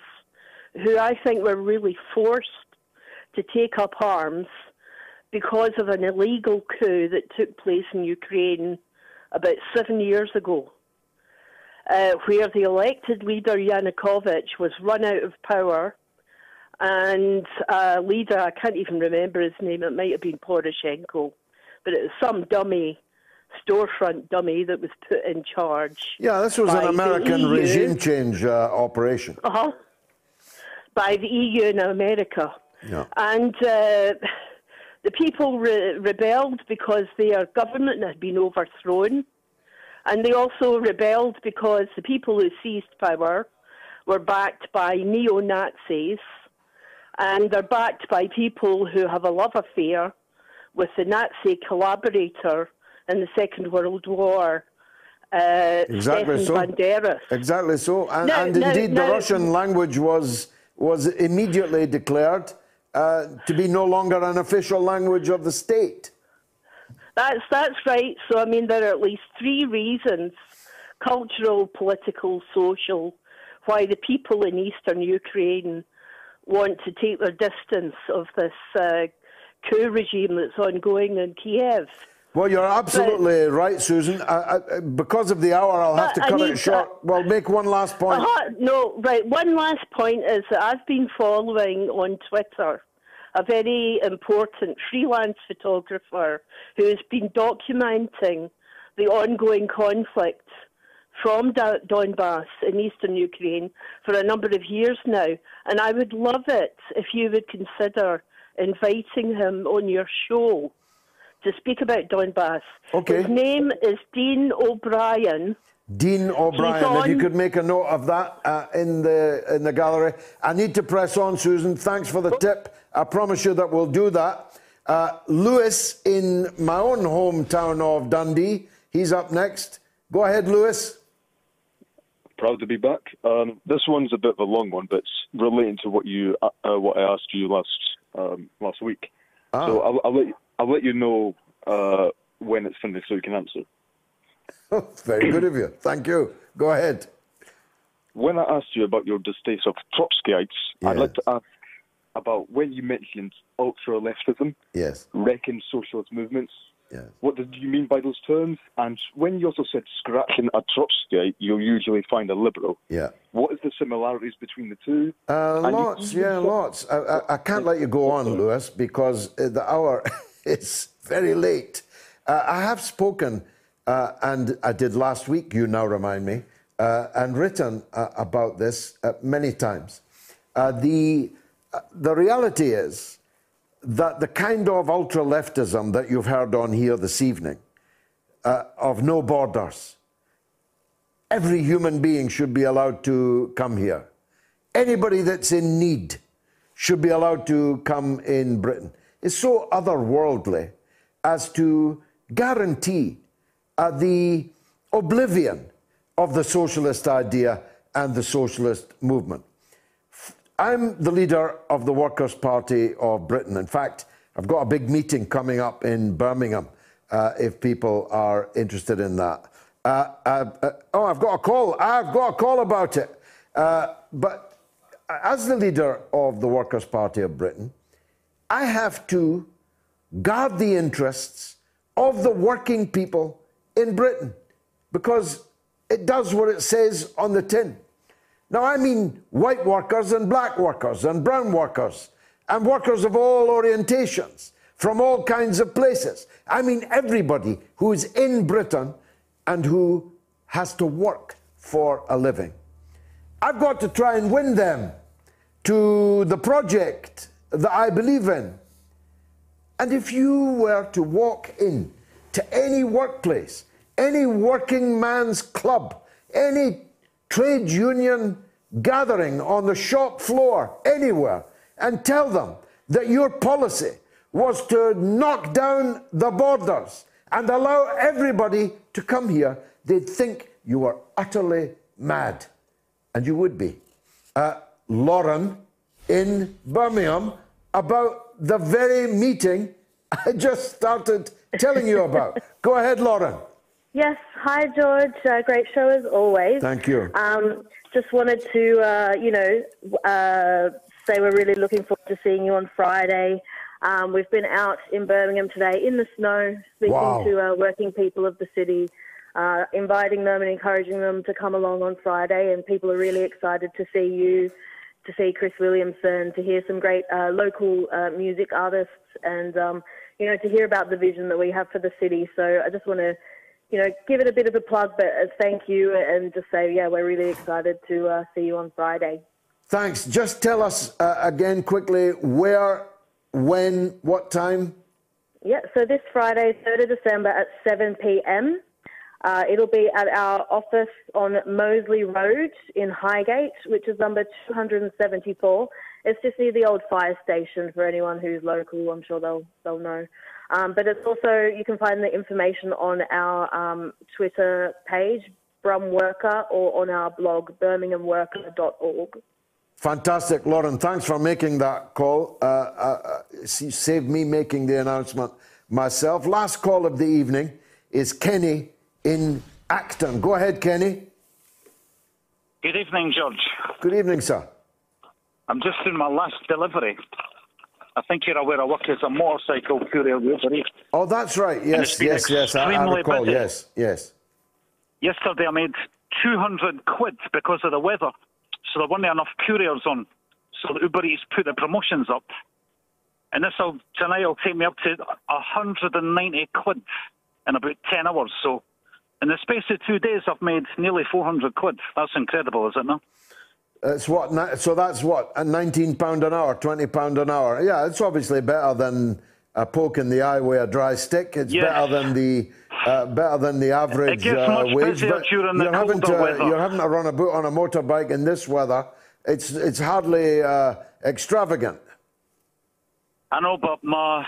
who I think were really forced to take up arms because of an illegal coup that took place in Ukraine about seven years ago uh, where the elected leader Yanukovych was run out of power, and a leader I can't even remember his name. It might have been Poroshenko, but it was some dummy, storefront dummy that was put in charge. Yeah, this was an American regime change uh, operation. Uh-huh. By the EU and America. Yeah. And uh, the people re- rebelled because their government had been overthrown. And they also rebelled because the people who seized power were backed by neo Nazis. And they're backed by people who have a love affair with the Nazi collaborator in the Second World War, uh, Exactly Stefan so. Banderas. Exactly so. And, Now- and indeed, now- the Russian language was, was immediately declared uh, to be no longer an official language of the state. That's that's right. So I mean, there are at least three reasons: cultural, political, social, why the people in eastern Ukraine want to take their distance of this uh, coup regime that's ongoing in Kiev. Well, you're absolutely right, Susan. Uh, uh, because of the hour, I'll have to cut it to- short. well, make one last point. Uh-huh, no, right. One last point is that I've been following on Twitter a very important freelance photographer who has been documenting the ongoing conflict from Donbass in eastern Ukraine for a number of years now. And I would love it if you would consider inviting him on your show to speak about Donbass. Okay. His name is Dean O'Brien. Dean O'Brien, if you could make a note of that uh, in the in the gallery. I need to press on, Susan. Thanks for the tip. I promise you that we'll do that. Uh, Lewis in my own hometown of Dundee. He's up next. Go ahead, Lewis. Proud to be back. Um, this one's a bit of a long one, but it's relating to what you uh, uh, what I asked you last um, last week. Ah. So I'll, I'll let you, I'll let you know uh, when it's finished so you can answer. Very good of you. Thank you. Go ahead. When I asked you about your distaste of Trotskyites, I'd like to ask about when you mentioned ultra leftism, Yes. wrecking socialist movements. What did you mean by those terms? And when you also said scratching a Trotsky, you'll usually find a liberal. Yeah. What is the similarities between the two? Uh, you- lots, yeah, lots. I, I, I can't let you go on, Lewis, because uh, the hour is very late. Uh, I have spoken, uh, and I did last week, you now remind me, uh, and written uh, about this uh, many times. Uh, the, uh, the reality is that the kind of ultra leftism that you've heard on here this evening, uh, of no borders, every human being should be allowed to come here. Anybody that's in need should be allowed to come in Britain. Is so otherworldly as to guarantee uh, the oblivion of the socialist idea and the socialist movement. I'm the leader of the Workers' Party of Britain. In fact, I've got a big meeting coming up in Birmingham uh, if people are interested in that. Uh, uh, uh, oh, I've got a call. I've got a call about it. Uh, but as the leader of the Workers' Party of Britain, I have to guard the interests of the working people in Britain because it does what it says on the tin. Now, I mean white workers and black workers and brown workers and workers of all orientations from all kinds of places. I mean everybody who is in Britain and who has to work for a living. I've got to try and win them to the project that I believe in. And if you were to walk in to any workplace, any working man's club, any trade union gathering on the shop floor, anywhere, and tell them that your policy was to knock down the borders and allow everybody to come here, they'd think you were utterly mad. And you would be. Uh, Lauren in Birmingham about the very meeting I just started telling you about. Go ahead, Lauren. Yes. Hi, George. Uh, great show as always. Thank you. Um, just wanted to, uh, you know, uh, say we're really looking forward to seeing you on Friday. Um, we've been out in Birmingham today in the snow, speaking Wow. to uh, working people of the city, uh, inviting them and encouraging them to come along on Friday. And people are really excited to see you, to see Chris Williamson, to hear some great uh, local uh, music artists, and um, you know, to hear about the vision that we have for the city. So I just want to, you know, give it a bit of a plug, but uh, thank you, and just say, yeah, we're really excited to uh, see you on Friday. Thanks. Just tell us uh, again quickly where, when, what time? Yeah, so this Friday, 3rd of December at 7 p.m. Uh, it'll be at our office on Mosley Road in Highgate, which is number 274. It's just near the old fire station for anyone who's local. I'm sure they'll they'll know. Um, but it's also you can find the information on our um, Twitter page, Brum Worker, or on our blog, birminghamworker.org. Fantastic, Lauren. Thanks for making that call. Uh, uh, uh, saved me making the announcement myself. Last call of the evening is Kenny in Acton. Go ahead, Kenny. Good evening, George. Good evening, sir. I'm just doing my last delivery. I think you're aware I work as a motorcycle courier Uber Eats. Oh, that's right. Yes, yes, yes. I, I extremely recall. busy. Yes, yes. Yesterday I made 200 quid because of the weather. So there weren't enough couriers on. So the Uber Eats put the promotions up. And this will, tonight will take me up to 190 quid in about 10 hours. So in the space of two days, I've made nearly 400 quid. That's incredible, is it not? It's what? So that's what? A 19 pound an hour, 20 pound an hour. Yeah, it's obviously better than a poke in the eye with a dry stick. It's Yes. better than the uh, better than the average uh, wage. but you're having to you're having to run about on a motorbike in this weather. It's it's hardly uh, extravagant. I know, but my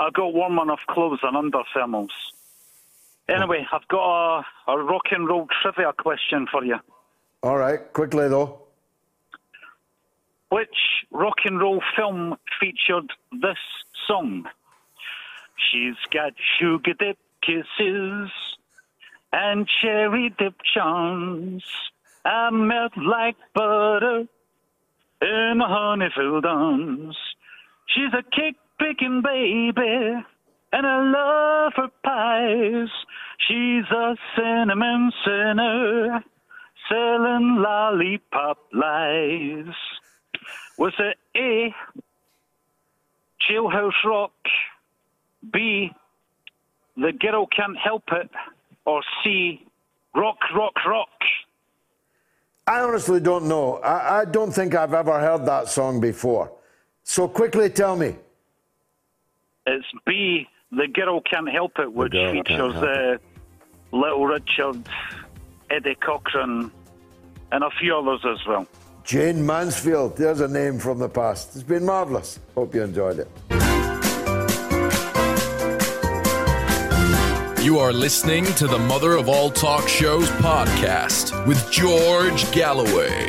I got warm enough clothes and under thermals. Anyway, I've got a, a rock and roll trivia question for you. All right, quickly though. Which rock and roll film featured this song? She's got sugar dip kisses and cherry dip charms. I melt like butter in a honey-filled arms. She's a cake-picking baby, and I love her pies. She's a cinnamon sinner, selling lollipop lies. Was it A, Jailhouse Rock, B, The Girl Can't Help It, or C, Rock, Rock, Rock? I honestly don't know. I, I don't think I've ever heard that song before. So quickly tell me. It's B, The Girl Can't Help It, which Girl features Help uh, Little Richard, Eddie Cochran, and a few others as well. Jayne Mansfield, there's a name from the past. It's been marvellous. Hope you enjoyed it. You are listening to the Mother of All Talk Shows podcast with George Galloway.